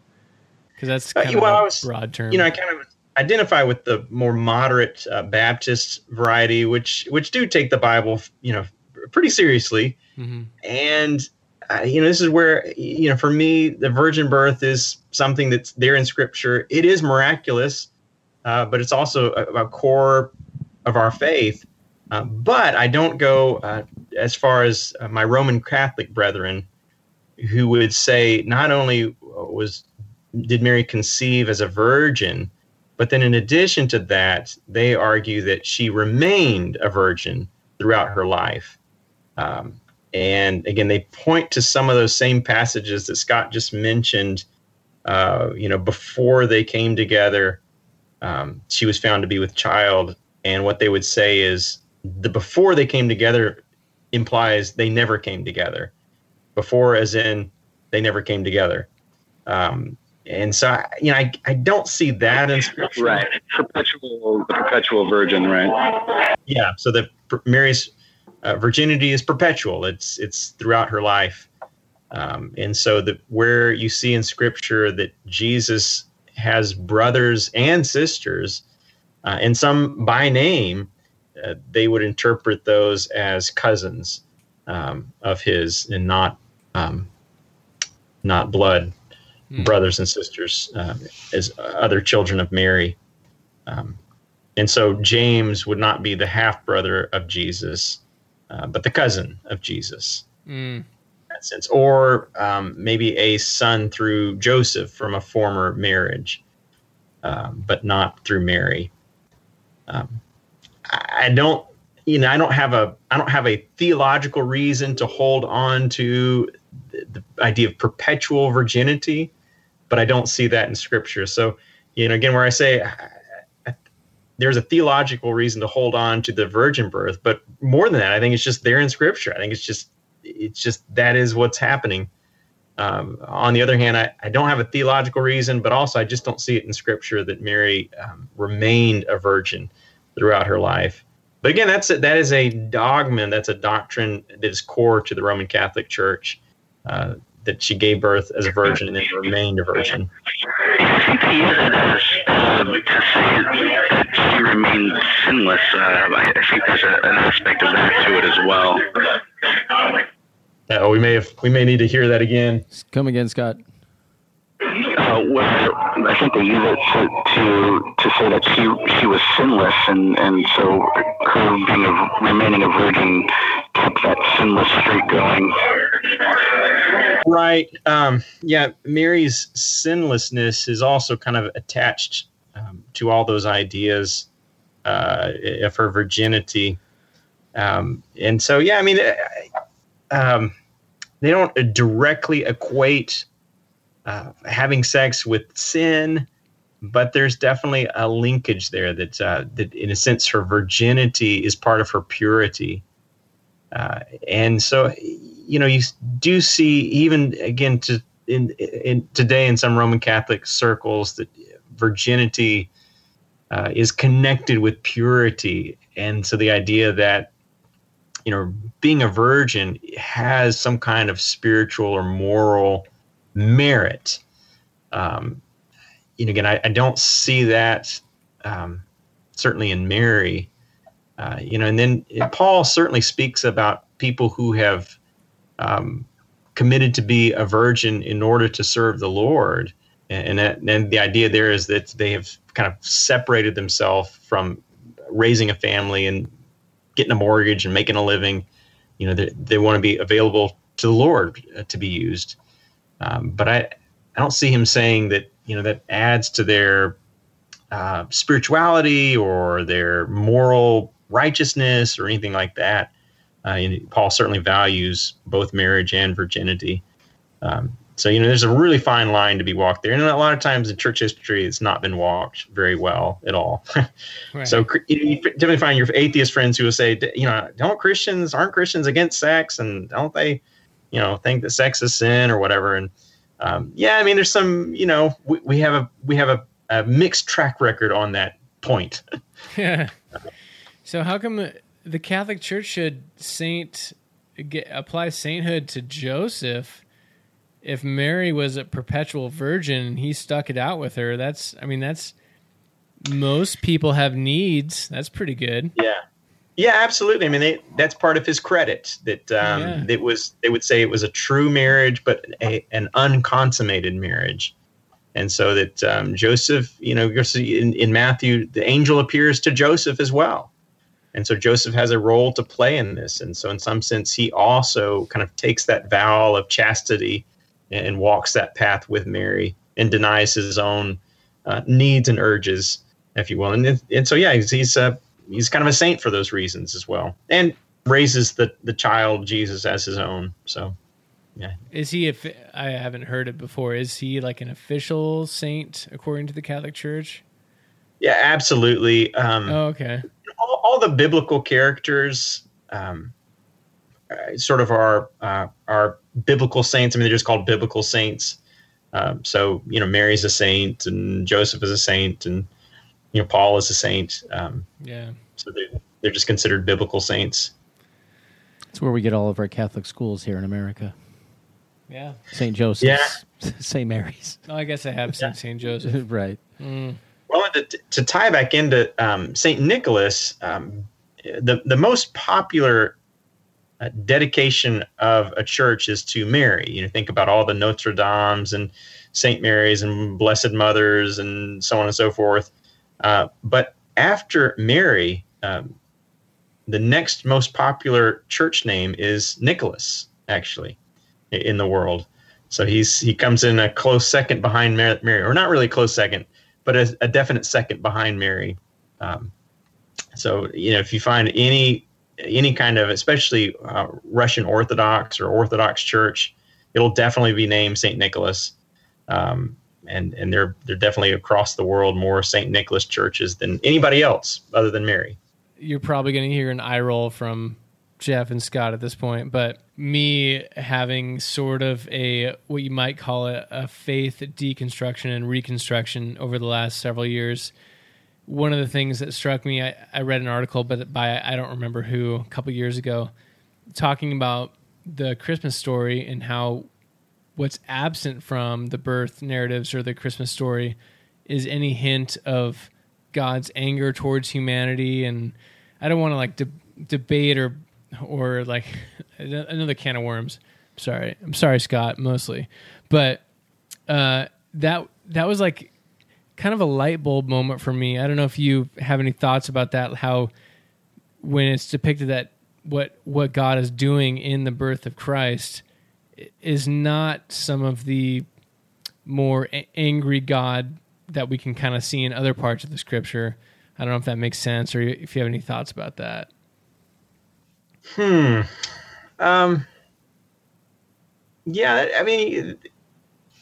Because that's Uh, kind of well, a I was- broad term. you know, I kind of identify with the more moderate uh, Baptist variety, which which do take the Bible, you know, pretty seriously. hmm And uh, you know, this is where you know, for me, the virgin birth is something that's there in Scripture. It is miraculous, uh, but it's also a, a core of our faith. Uh, but I don't go uh, as far as uh, my Roman Catholic brethren, who would say not only was did Mary conceive as a virgin, but then in addition to that, they argue that she remained a virgin throughout her life. Um, and again, they point to some of those same passages that Scott just mentioned. Uh, you know, before they came together, um, she was found to be with child. And what they would say is the before they came together implies they never came together. Before, as in, they never came together. Um, and so, I, you know, I, I don't see that in scripture. Right. Perpetual, the perpetual virgin, right? Yeah. So the Mary's uh, virginity is perpetual. It's it's throughout her life, um, and so the where you see in Scripture that Jesus has brothers and sisters, uh, and some by name, uh, they would interpret those as cousins um, of his, and not um, not blood Hmm. brothers and sisters uh, as other children of Mary. Um, and so James would not be the half brother of Jesus, uh, but the cousin of Jesus Mm. in that sense, or um, maybe a son through Joseph from a former marriage, um, but not through Mary. Um, I I don't, you know, I don't have a, I don't have a theological reason to hold on to the, the idea of perpetual virginity, but I don't see that in Scripture. So, you know, again, where I say there's a theological reason to hold on to the virgin birth, but more than that, I think it's just there in Scripture. I think it's just, it's just that is what's happening. Um, on the other hand, I, I don't have a theological reason, but also I just don't see it in Scripture that Mary um, remained a virgin throughout her life. But again, that's a, that is a dogma. That's a doctrine that is core to the Roman Catholic Church. Uh, that she gave birth as a virgin and then remained a virgin. I think they use it um, to say that she remained sinless. Uh, I, I think there's a, an aspect of that to it as well. Uh, we may have we may need to hear that again. Come again, Scott. Uh, where I think they use it to, to to say that she she was sinless, and and so her being a, remaining a virgin kept that sinless streak going. Right. Um, yeah, Mary's sinlessness is also kind of attached um, to all those ideas uh, of her virginity. Um, and so, yeah, I mean, uh, um, they don't directly equate uh, having sex with sin, but there's definitely a linkage there that, uh, that, in a sense, her virginity is part of her purity. Uh, and so, you know, you do see even again to in, in today in some Roman Catholic circles that virginity uh, is connected with purity, and so the idea that you know being a virgin has some kind of spiritual or moral merit. Um, you know, again, I, I don't see that um, certainly in Mary. Uh, you know, and then Paul certainly speaks about people who have um, committed to be a virgin in order to serve the Lord, and that, and the idea there is that they have kind of separated themselves from raising a family and getting a mortgage and making a living. You know, they, they want to be available to the Lord uh, to be used. Um, but I, I don't see him saying that you know that adds to their uh, spirituality or their moral righteousness or anything like that. Uh, and Paul certainly values both marriage and virginity. Um, so you know, there's a really fine line to be walked there, and a lot of times in church history, it's not been walked very well at all. Right. So you typically find your atheist friends who will say, you know, don't Christians aren't Christians against sex, and don't they, you know, think that sex is sin or whatever? And um, yeah, I mean, there's some, you know, we, we have a we have a, a mixed track record on that point. Yeah. So how come the Catholic Church should saint get, apply sainthood to Joseph if Mary was a perpetual virgin and he stuck it out with her? That's I mean that's most people have needs. That's pretty good. Yeah. Yeah, absolutely. I mean, they, that's part of his credit. That um, Yeah. it was. They would say it was a true marriage, but a, an unconsummated marriage, and so that um, Joseph, you know, in, in Matthew, the angel appears to Joseph as well, and so Joseph has a role to play in this, and so in some sense, he also kind of takes that vow of chastity and walks that path with Mary and denies his own uh, needs and urges, if you will, and and so yeah, he's he's uh, he's kind of a saint for those reasons as well, and raises the the child Jesus as his own. So yeah. Is he? If I haven't heard it before, is he like an official saint according to the Catholic Church? yeah, absolutely. Um, Oh, okay. All, all the biblical characters um, uh, sort of are uh, are biblical saints. I mean, they're just called biblical saints. Um, so you know, Mary's a saint, and Joseph is a saint, and you know, Paul is a saint. Um, Yeah. so they're, they're just considered biblical saints. It's where we get all of our Catholic schools here in America. Yeah. St. Joseph's, St. Mary's. Oh, I guess I have seen Saint Joseph. right. Well, to, to tie back into um, Saint Nicholas, um, the the most popular uh, dedication of a church is to Mary. You know, think about all the Notre Dames and Saint Mary's and Blessed Mothers and so on and so forth. Uh, but after Mary, um, the next most popular church name is Nicholas, actually, in the world. So he's he comes in a close second behind Mar- Mary, or not really close second, but a, a definite second behind Mary. Um, so you know, if you find any any kind of, especially uh, Russian Orthodox or Orthodox Church, it'll definitely be named Saint Nicholas. Um, and and they're they're definitely across the world more Saint Nicholas churches than anybody else other than Mary. you're probably going to hear an eye roll from Jeff and Scott at this point, but me having sort of a what you might call it a faith deconstruction and reconstruction over the last several years. One of the things that struck me, I, I read an article, but by I don't remember who, a couple years ago, talking about the Christmas story and how what's absent from the birth narratives or the Christmas story is any hint of God's anger towards humanity. And I don't want to like de- debate or or like another can of worms. Sorry, I'm sorry, Scott, mostly, but uh, that that was like kind of a light bulb moment for me. I don't know if you have any thoughts about that. How when it's depicted that what what God is doing in the birth of Christ is not some of the more a- angry God that we can kind of see in other parts of the scripture. I don't know if that makes sense or if you have any thoughts about that. Hmm. Um. Yeah, I mean,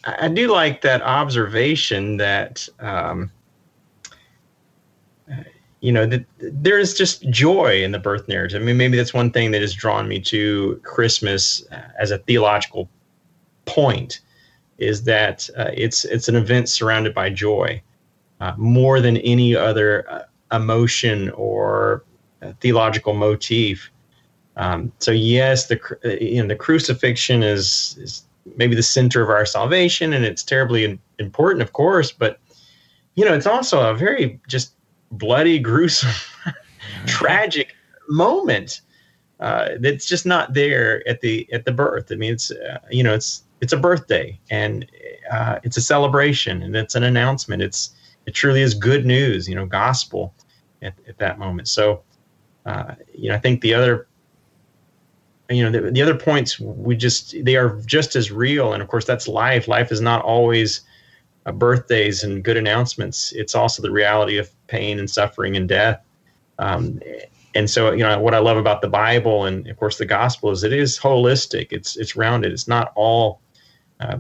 I do like that observation that, um, you know, that there is just joy in the birth narrative. I mean, maybe that's one thing that has drawn me to Christmas uh, as a theological point, is that uh, it's it's an event surrounded by joy, uh, more than any other uh, emotion or uh, theological motif. Um, so yes, the uh, you know the crucifixion is is maybe the center of our salvation, and it's terribly important, of course. But you know, it's also a very just bloody, gruesome, tragic moment uh, that's just not there at the at the birth. I mean, it's uh, you know, it's it's a birthday, and uh, it's a celebration, and it's an announcement. It's it truly is good news, you know, gospel at, at that moment. So, uh, you know, I think the other you know the, the other points we just they are just as real. And of course that's life. Life is not always uh, birthdays and good announcements. It's also the reality of pain and suffering and death. Um, and so you know what i love about the bible and of course the gospel is it is holistic. It's it's rounded. It's not all uh,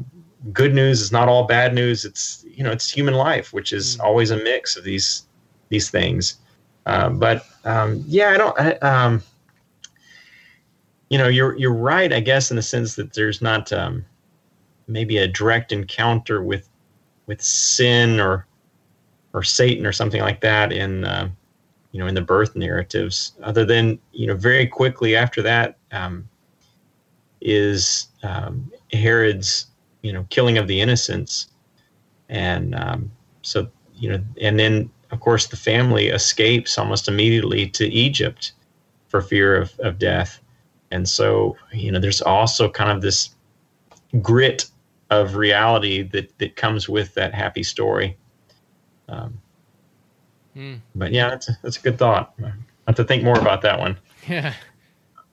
good news. It's not all bad news. It's you know it's human life, which is always a mix of these these things. Uh, but um, yeah, I don't. I, um, you know, you're you're right. I guess in the sense that there's not um, maybe a direct encounter with with sin or or Satan or something like that in uh, you know in the birth narratives. Other than you know very quickly after that um, is um, Herod's you know killing of the innocents, and um, so you know and then of course the family escapes almost immediately to Egypt for fear of, of death, and so you know there's also kind of this grit of reality that that comes with that happy story. Um, Hmm. But yeah, that's a, that's a good thought. I have to think more about that one. Yeah,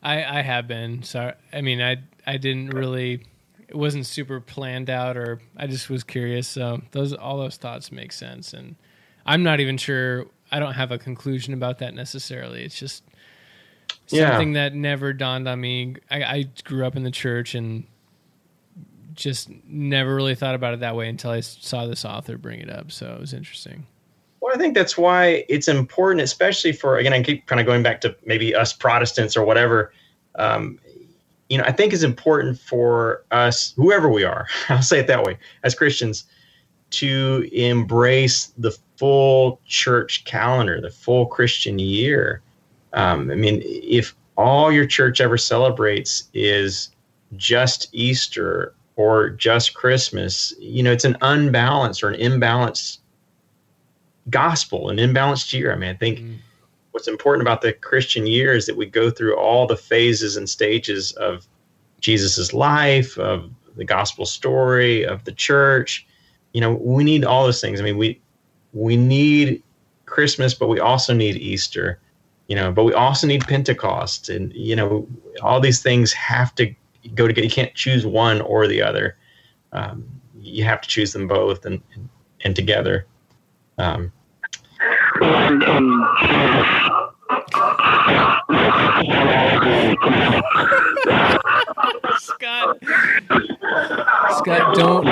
I I have been. So I mean, I I didn't really. It wasn't super planned out, or I just was curious. So those all those thoughts make sense, and I'm not even sure. I don't have a conclusion about that necessarily. It's just Yeah. something that never dawned on me. I, I grew up in the church and just never really thought about it that way until I saw this author bring it up. So it was interesting. Well, I think that's why it's important, especially for again, I keep kind of going back to maybe us Protestants or whatever. Um, you know, I think it's important for us, whoever we are, I'll say it that way, as Christians, to embrace the full church calendar, the full Christian year. Um, I mean, if all your church ever celebrates is just Easter or just Christmas, you know, it's an unbalanced or an imbalanced gospel, an imbalanced year. I mean, I think Mm. what's important about the Christian year is that we go through all the phases and stages of Jesus's life, of the gospel story, of the church. You know, we need all those things. I mean, we we need Christmas, but we also need Easter. You know, but we also need Pentecost, and you know, all these things have to go together. You can't choose one or the other. Um, you have to choose them both and and, and together. Um, And, and Scott, Scott, don't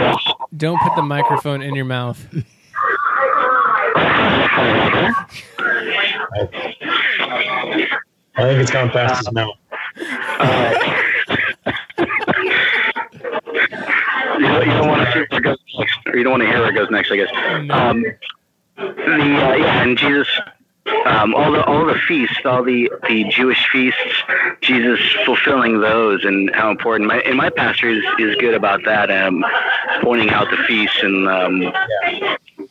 don't put the microphone in your mouth. I think it's gone past his mouth. you don't, you don't want to see where it goes next, or you don't want to hear where it goes next, I guess. Um, the uh, yeah, and Jesus, um, all the all the feasts, all the the Jewish feasts, Jesus fulfilling those, and how important. My and my pastor is, is good about that, um, pointing out the feasts and um,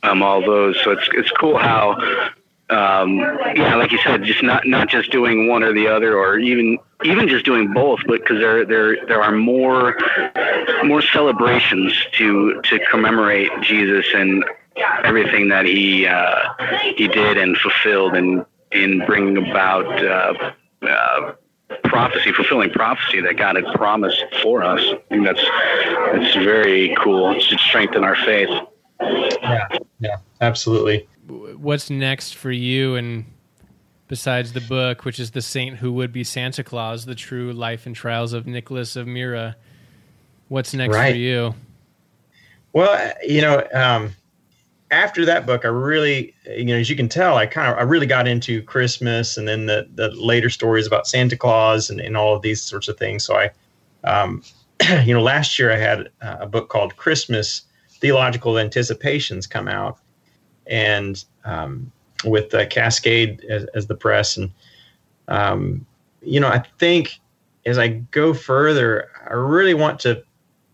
um, all those. So it's it's cool how um, yeah, like you said, just not not just doing one or the other, or even even just doing both, but because there there there are more more celebrations to to commemorate Jesus and everything that he uh, he did and fulfilled and in bringing about uh, uh, prophecy, fulfilling prophecy that God had promised for us. I think that's that's very cool. It should strengthen our faith. Yeah, yeah, absolutely. What's next for you and besides the book, which is The Saint Who Would Be Santa Claus, the true life and trials of Nicholas of Myra. What's next Right. for you? Well, you know, um, after that book, I really, you know, as you can tell, I kind of, I really got into Christmas, and then the the later stories about Santa Claus and, and all of these sorts of things. So I, um, you know, last year I had a book called Christmas Theological Anticipations come out, and um, with uh, Cascade as, as the press, and um, you know, I think as I go further, I really want to,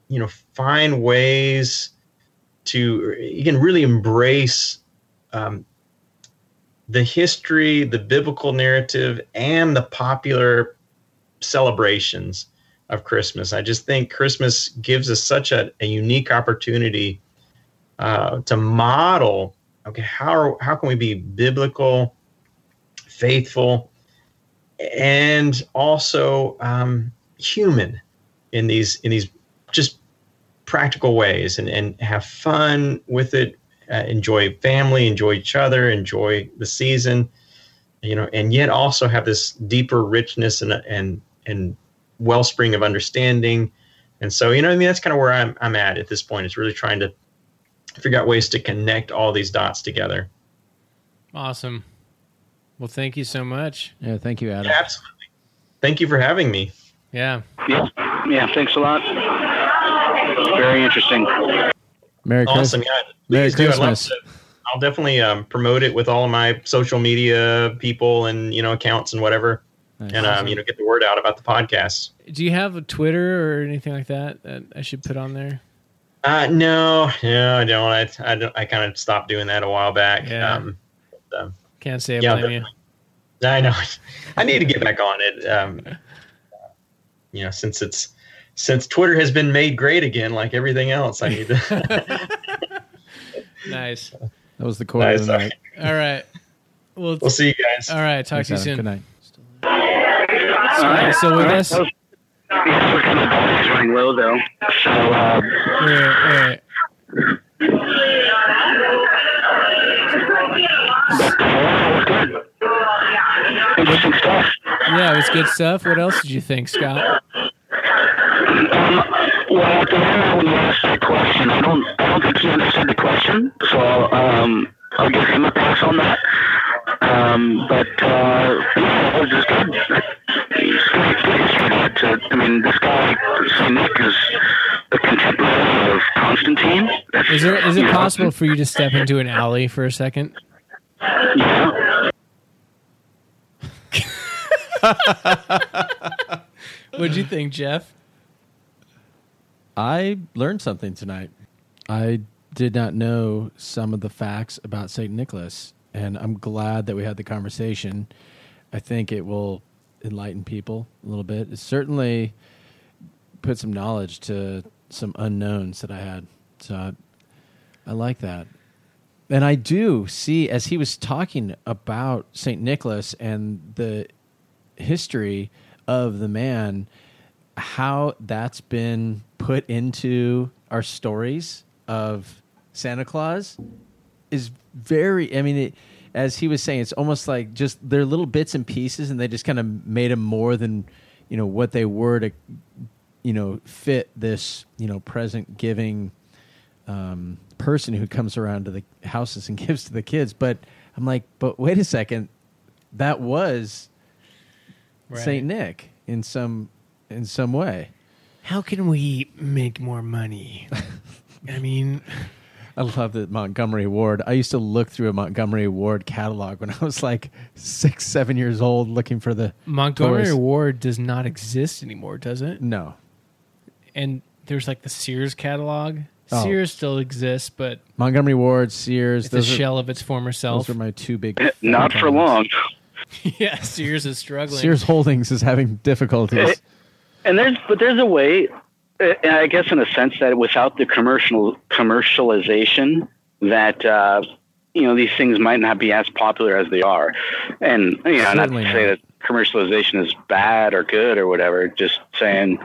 you know, find ways to you can really embrace um, the history, the biblical narrative, and the popular celebrations of Christmas. I just think Christmas gives us such a, a unique opportunity uh, to model. Okay, how are, how can we be biblical, faithful, and also um, human in these in these just practical ways and, and have fun with it uh, enjoy family enjoy each other enjoy the season you know and yet also have this deeper richness and and and wellspring of understanding And so, you know, I mean, that's kind of where I'm, I'm at at this point. It's really trying to figure out ways to connect all these dots together. Awesome. Well, thank you so much. Yeah, thank you, Adam. Yeah, absolutely. Thank you for having me. Yeah. Yeah, yeah. Thanks a lot. Very interesting. Merry Awesome. Christmas. Yeah. Merry Please do. I'd love Christmas. to- I'll definitely um, promote it with all of my social media people and, you know, accounts and whatever. Nice. And, um, you know, get the word out about the podcast. Do you have a Twitter or anything like that that I should put on there? Uh, no, no, I don't. I, I don't. I kind of stopped doing that a while back. Yeah. Um, um, Can't say I Yeah, blame you. I know. I need to get back on it. Um, you know, since it's since Twitter has been made great again, like everything else, I need to. Nice. That was the quote of Nice. the night. All right. Well, we'll see you guys. all right. Talk Thanks, to you Adam. soon. Good night. Scott, you still with us? Yeah, we're kind of batteries running low though. So uh, Wait, wait. but, uh, good. Interesting stuff. Yeah, it was good stuff. What else did you think, Scott? Um, well, the end when you asked that question, I don't, I don't think he understood the question, so um, I'll give him a pass on that. Um, but uh, yeah, it was just good. It's great, great history to, I mean, this guy, Saint Nick, is a contemporary of Constantine. That's, Is there is it know, possible for you to step into an alley for a second? Yeah. What'd you think, Jeff? I learned something tonight. I did not know some of the facts about St. Nicholas, and I'm glad that we had the conversation. I think it will enlighten people a little bit. It certainly put some knowledge to some unknowns that I had. So I, I like that. And I do see, as he was talking about St. Nicholas and the history of the man, how that's been put into our stories of Santa Claus is very, I mean, it, as he was saying, it's almost like just they're little bits and pieces, and they just kind of made them more than, you know, what they were to, you know, fit this, you know, present giving um, person who comes around to the houses and gives to the kids. But I'm like, but wait a second, that was Saint Nick in some in some way. How can we make more money? I mean, I love that Montgomery Ward. I used to look through a Montgomery Ward catalog when I was like six, seven years old, looking for the Montgomery toys. Ward does not exist anymore, does it? No, And there's like the Sears catalog. Oh. Sears still exists, but Montgomery Ward, Sears. it's a Those are, shell of its former self. those are my two big. Eh, not for phones. long. yeah, Sears is struggling. Sears Holdings is having difficulties. Eh, and there's, but there's a way, uh, I guess, in a sense that without the commercial commercialization, that uh, you know these things might not be as popular as they are. And you know, not to say not. that commercialization is bad or good or whatever. Just saying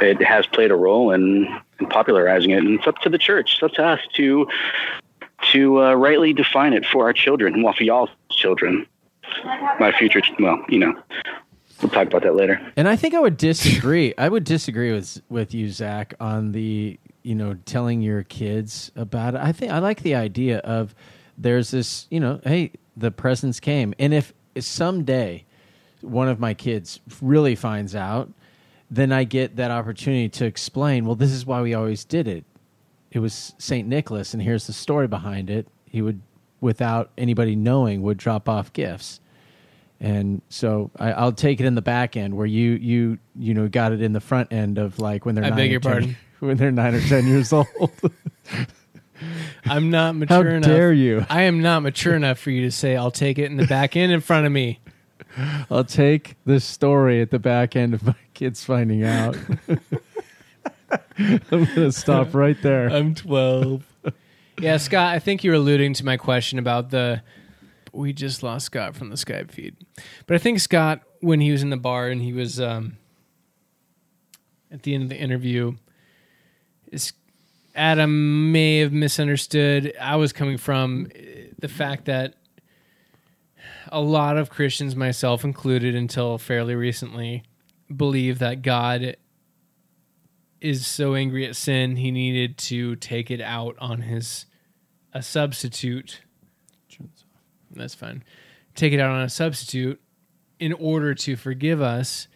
it has played a role in, in popularizing it, and it's up to the church. It's up to us to to uh, rightly define it for our children. Well, for y'all's children, my future. Well, you know, we'll talk about that later. And I think I would disagree. I would disagree with with you, Zach, on the you know telling your kids about it. I think I like the idea of there's this you know hey the presents came, and if someday one of my kids really finds out, then I get that opportunity to explain. Well, this is why we always did it. It was Saint Nicholas, and here's the story behind it. He would, without anybody knowing, would drop off gifts and so I, I'll take it in the back end where you you you know got it in the front end of like when they're I nine beg or your 10 pardon? when they're nine or ten years old. I'm not How mature enough. dare you? I am not mature enough for you to say I'll take it in the back end in front of me. I'll take this story at the back end of my kids finding out. I'm gonna stop right there. I'm 12. yeah, Scott, I think you're alluding to my question about the. We just lost Scott from the Skype feed. But I think Scott, when he was in the bar and he was um, at the end of the interview, is Adam may have misunderstood. I was coming from eh, the fact that a lot of Christians, myself included, until fairly recently, believe that God is so angry at sin, he needed to take it out on his a substitute. That's fine. Take it out on a substitute in order to forgive us.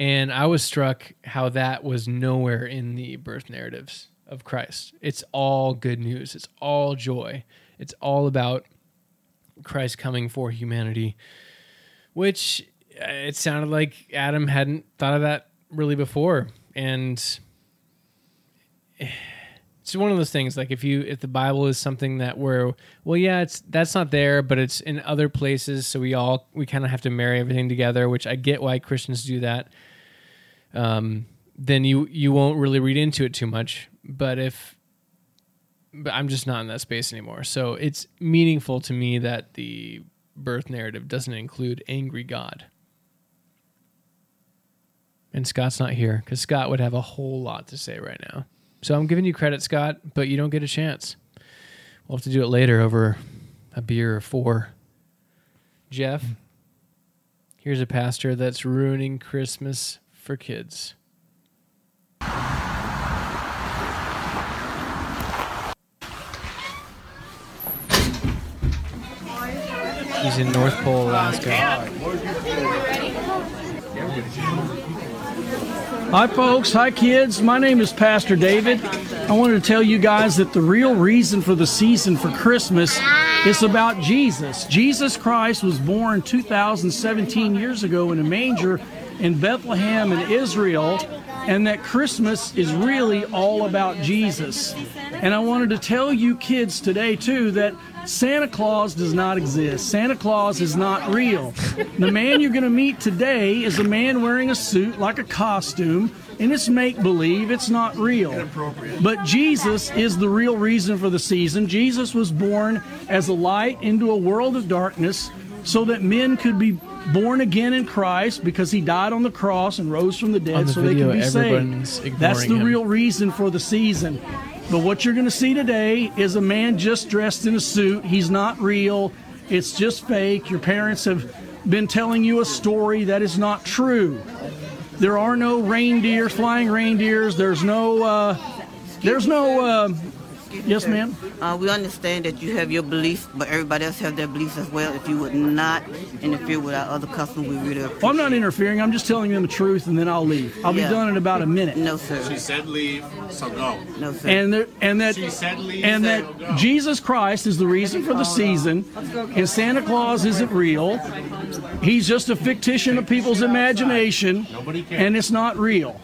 And I was struck how that was nowhere in the birth narratives of Christ. It's all good news. It's all joy. It's all about Christ coming for humanity, which uh, it sounded like Adam hadn't thought of that really before. And it's one of those things like if you if the bible is something that we're well yeah it's that's not there but it's in other places so we all we kind of have to marry everything together which i get why christians do that. Um then you you won't really read into it too much but if but i'm just not in that space anymore. So it's meaningful to me that the birth narrative doesn't include angry god. And scott's not here because scott would have a whole lot to say right now so I'm giving you credit, Scott, but you don't get a chance. We'll have to do it later over a beer or four. Jeff, mm. here's a pastor that's ruining Christmas for kids. He's in North Pole, Alaska. Hi, folks. Hi, kids. My name is Pastor David. I wanted to tell you guys that the real reason for the season for Christmas is about Jesus. Jesus Christ was born 2017 years ago in a manger in Bethlehem in Israel, and that Christmas is really all about Jesus. And I wanted to tell you kids today, too, that Santa Claus does not exist. Santa Claus is not real. The man you're going to meet today is a man wearing a suit like a costume, and it's make believe, it's not real. But Jesus is the real reason for the season. Jesus was born as a light into a world of darkness so that men could be born again in Christ because he died on the cross and rose from the dead the so video, they could be saved. That's the him. real reason for the season. But what you're going to see today is a man just dressed in a suit. He's not real. It's just fake. Your parents have been telling you a story that is not true. There are no reindeer, flying reindeers. There's no. Uh, there's no. Uh, yes, ma'am. Uh, we understand that you have your beliefs, but everybody else have their beliefs as well. If you would not interfere with our other customs, we really appreciate Well, I'm not interfering. I'm just telling them the truth, and then I'll leave. I'll Yeah. be done in about a minute. No, sir. She said leave, so go. No, sir. and there, and that She said leave, and so that go. Jesus Christ is the reason for the season, and Santa Claus isn't real. He's just a fictitious of people's imagination, Nobody cares. and it's not real.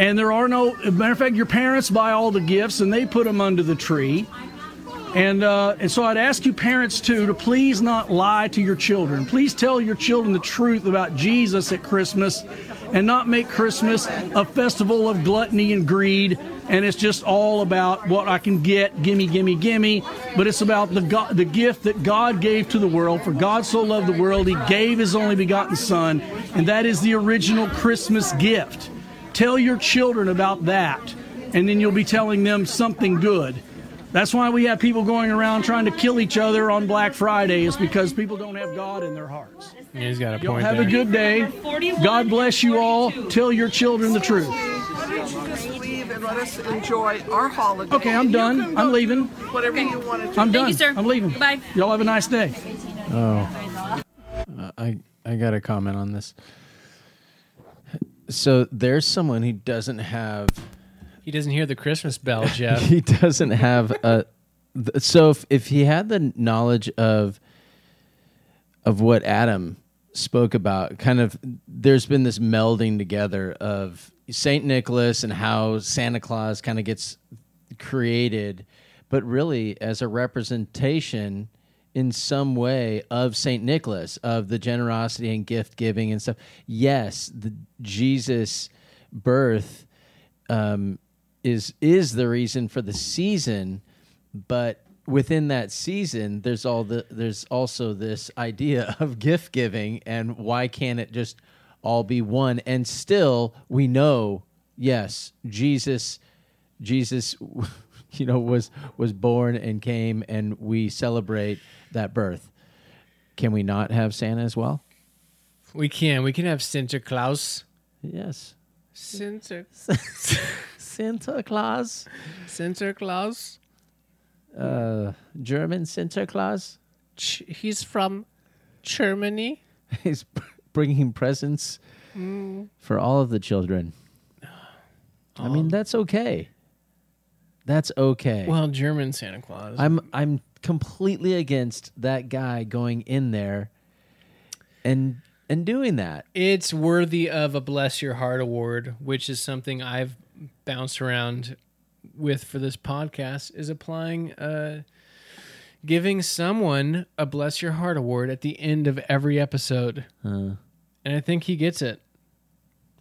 And there are no. Matter of fact, your parents buy all the gifts and they put them under the tree. And uh, and so I'd ask you parents too to please not lie to your children. Please tell your children the truth about Jesus at Christmas, and not make Christmas a festival of gluttony and greed. And it's just all about what I can get, gimme, gimme, gimme. But it's about the God, the gift that God gave to the world. For God so loved the world, He gave His only begotten Son, and that is the original Christmas gift. Tell your children about that, and then you'll be telling them something good. That's why we have people going around trying to kill each other on Black Friday, is because people don't have God in their hearts. Yeah, he's got a Y'all point have there. a good day. God bless you all. Tell your children the truth. Just leave and let us enjoy our holiday. Okay, I'm done. I'm leaving. Whatever you want to do. I'm done. you, sir. I'm leaving. Bye. Y'all have a nice day. Uh, I I got to comment on this. So there's someone who doesn't have He doesn't hear the Christmas bell, Jeff. he doesn't have a th- so if, if he had the knowledge of of what Adam spoke about kind of there's been this melding together of Saint Nicholas and how Santa Claus kind of gets created but really as a representation in some way of Saint Nicholas of the generosity and gift giving and stuff yes the Jesus birth um, is is the reason for the season, but within that season, there's all the there's also this idea of gift giving, and why can't it just all be one? And still, we know, yes, Jesus, Jesus, you know, was was born and came, and we celebrate that birth. Can we not have Santa as well? we can. We can have Santa Claus. Yes. Santa. Santa Claus? Santa Claus. Uh, German Santa Claus? Ch- he's from Germany. He's bringing presents for all of the children. I mean, that's okay. That's okay. Well, German Santa Claus. I'm I'm completely against that guy going in there and and doing that. it's worthy of a bless your heart award, which is something I've bounced around with for this podcast. Is applying, uh, giving someone a bless your heart award at the end of every episode, Uh, and I think he gets it.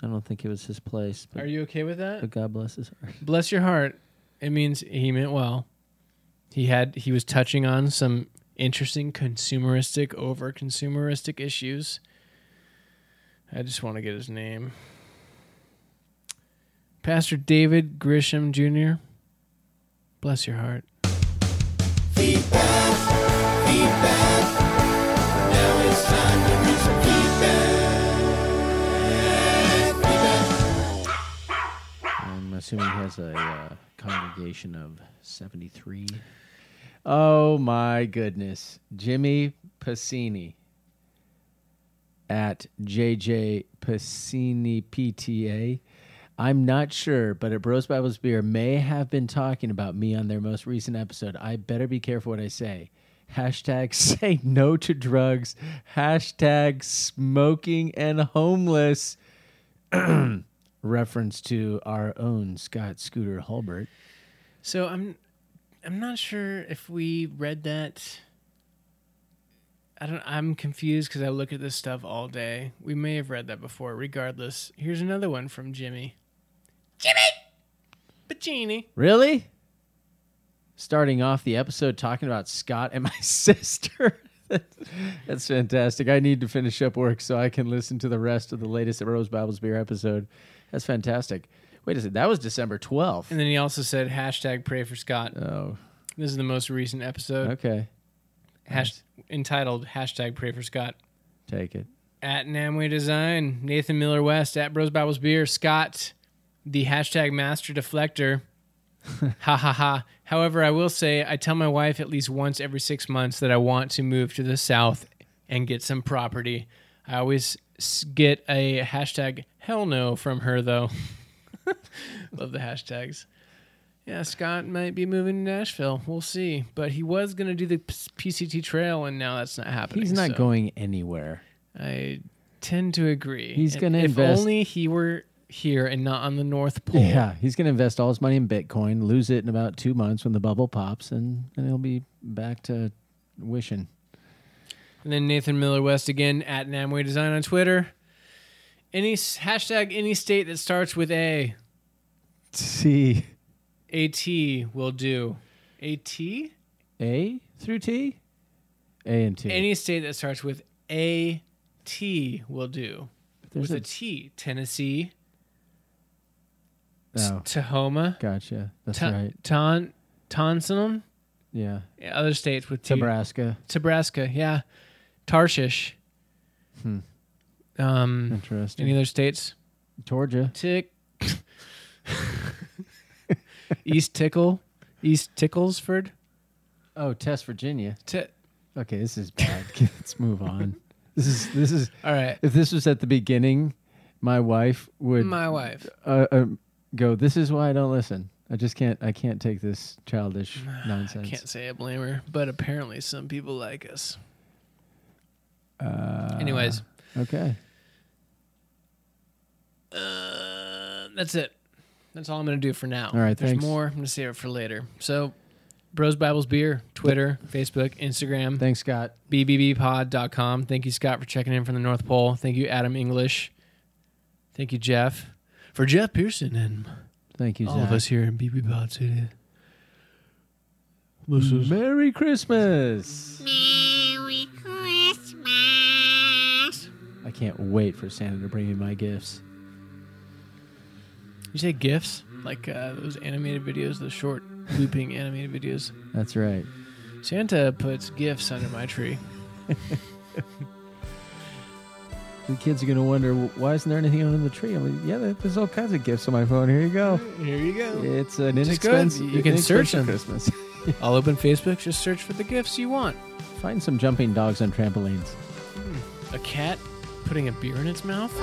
I don't think it was his place, but, Are you okay with that? but God bless his heart. bless your heart it means he meant well. He had he was touching on some interesting consumeristic over consumeristic issues. I just want to get his name. Pastor david grisham jr bless your heart. I'm assuming he has a uh, congregation of 73. Oh my goodness. Jimmy Passini at JJ Passini PTA. I'm not sure, but at Bros Bibles Beer may have been talking about me on their most recent episode. I better be careful what I say. Hashtag say no to drugs. Hashtag smoking and homeless. Reference to our own Scott Scooter Hulbert. so i'm i'm not sure if we read that I don't. I'm confused because I look at this stuff all day. We may have read that before. Regardless, here's another one from Jimmy. Jimmy, Pacini. Really? Starting off the episode talking about Scott and my sister. That's fantastic. I need to finish up work so I can listen to the rest of the latest Bros Bibles Beer episode. That's fantastic. Wait a second. That was December 12th. And then he also said hashtag pray for Scott. Oh, This is the most recent episode. okay. Hash, entitled hashtag pray for Scott. Take it. At Namway Design, Nathan Miller West, at Bros Bibles Beer, Scott, the hashtag master deflector. ha ha ha. However, I will say I tell my wife at least once every six months that I want to move to the south and get some property. I always s- get a hashtag hell no from her though. Love the hashtags. Yeah, Scott might be moving to Nashville. We'll see. But he was going to do the PCT trail, and now that's not happening. He's not so going anywhere. I tend to agree. He's gonna If only he were here and not on the North Pole. Yeah, he's going to invest all his money in Bitcoin, lose it in about two months when the bubble pops, and then he'll be back to wishing. And then Nathan Miller West again at Namway Design on Twitter. Any hashtag any state that starts with A. C AT will do. AT? A through T? A and T. Any state that starts with A T will do. There's with a a- T. Tennessee, Oh, Tahoma, gotcha. That's Ta- right. Ton, Tonson, Yeah. yeah, other states with T. Nebraska. Nebraska, yeah. Tarshish. Hmm. Um, Interesting. any other states? Georgia. Tick. East Tickle. East Ticklesford. Oh, Test Virginia. Ti- Okay, this is bad. Let's move on. This is this is All right. if this was at the beginning, my wife would My wife. uh, uh, go. This is why I don't listen. I just can't. I can't take this childish nonsense. I can't say I blame her, but apparently some people like us. Uh, Anyways, Okay. Uh, that's it. That's all I'm going to do for now. All right, There's thanks. more. I'm going to save it for later. So, Bros Bibles Beer, Twitter, Facebook, Instagram. Thanks, Scott. bbbpod.com. Thank you, Scott, for checking in from the North Pole. Thank you, Adam English. Thank you, Jeff. For Jeff Pearson and Thank you, all Zach. of us here in BB Pod City. This is Merry Christmas. Merry Christmas. I can't wait for Santa to bring me my gifts. You say GIFs? Like uh, those animated videos, those short looping animated videos. That's right. Santa puts GIFs under my tree. the kids are going to wonder why isn't there anything under the tree? I mean, yeah, there's all kinds of gifts on my phone. Here you go. Here you go. It's an Just inexpensive. You can search them. Christmas. I'll open Facebook. Just search for the gifts you want. Find some jumping dogs on trampolines. A cat putting a beer in its mouth.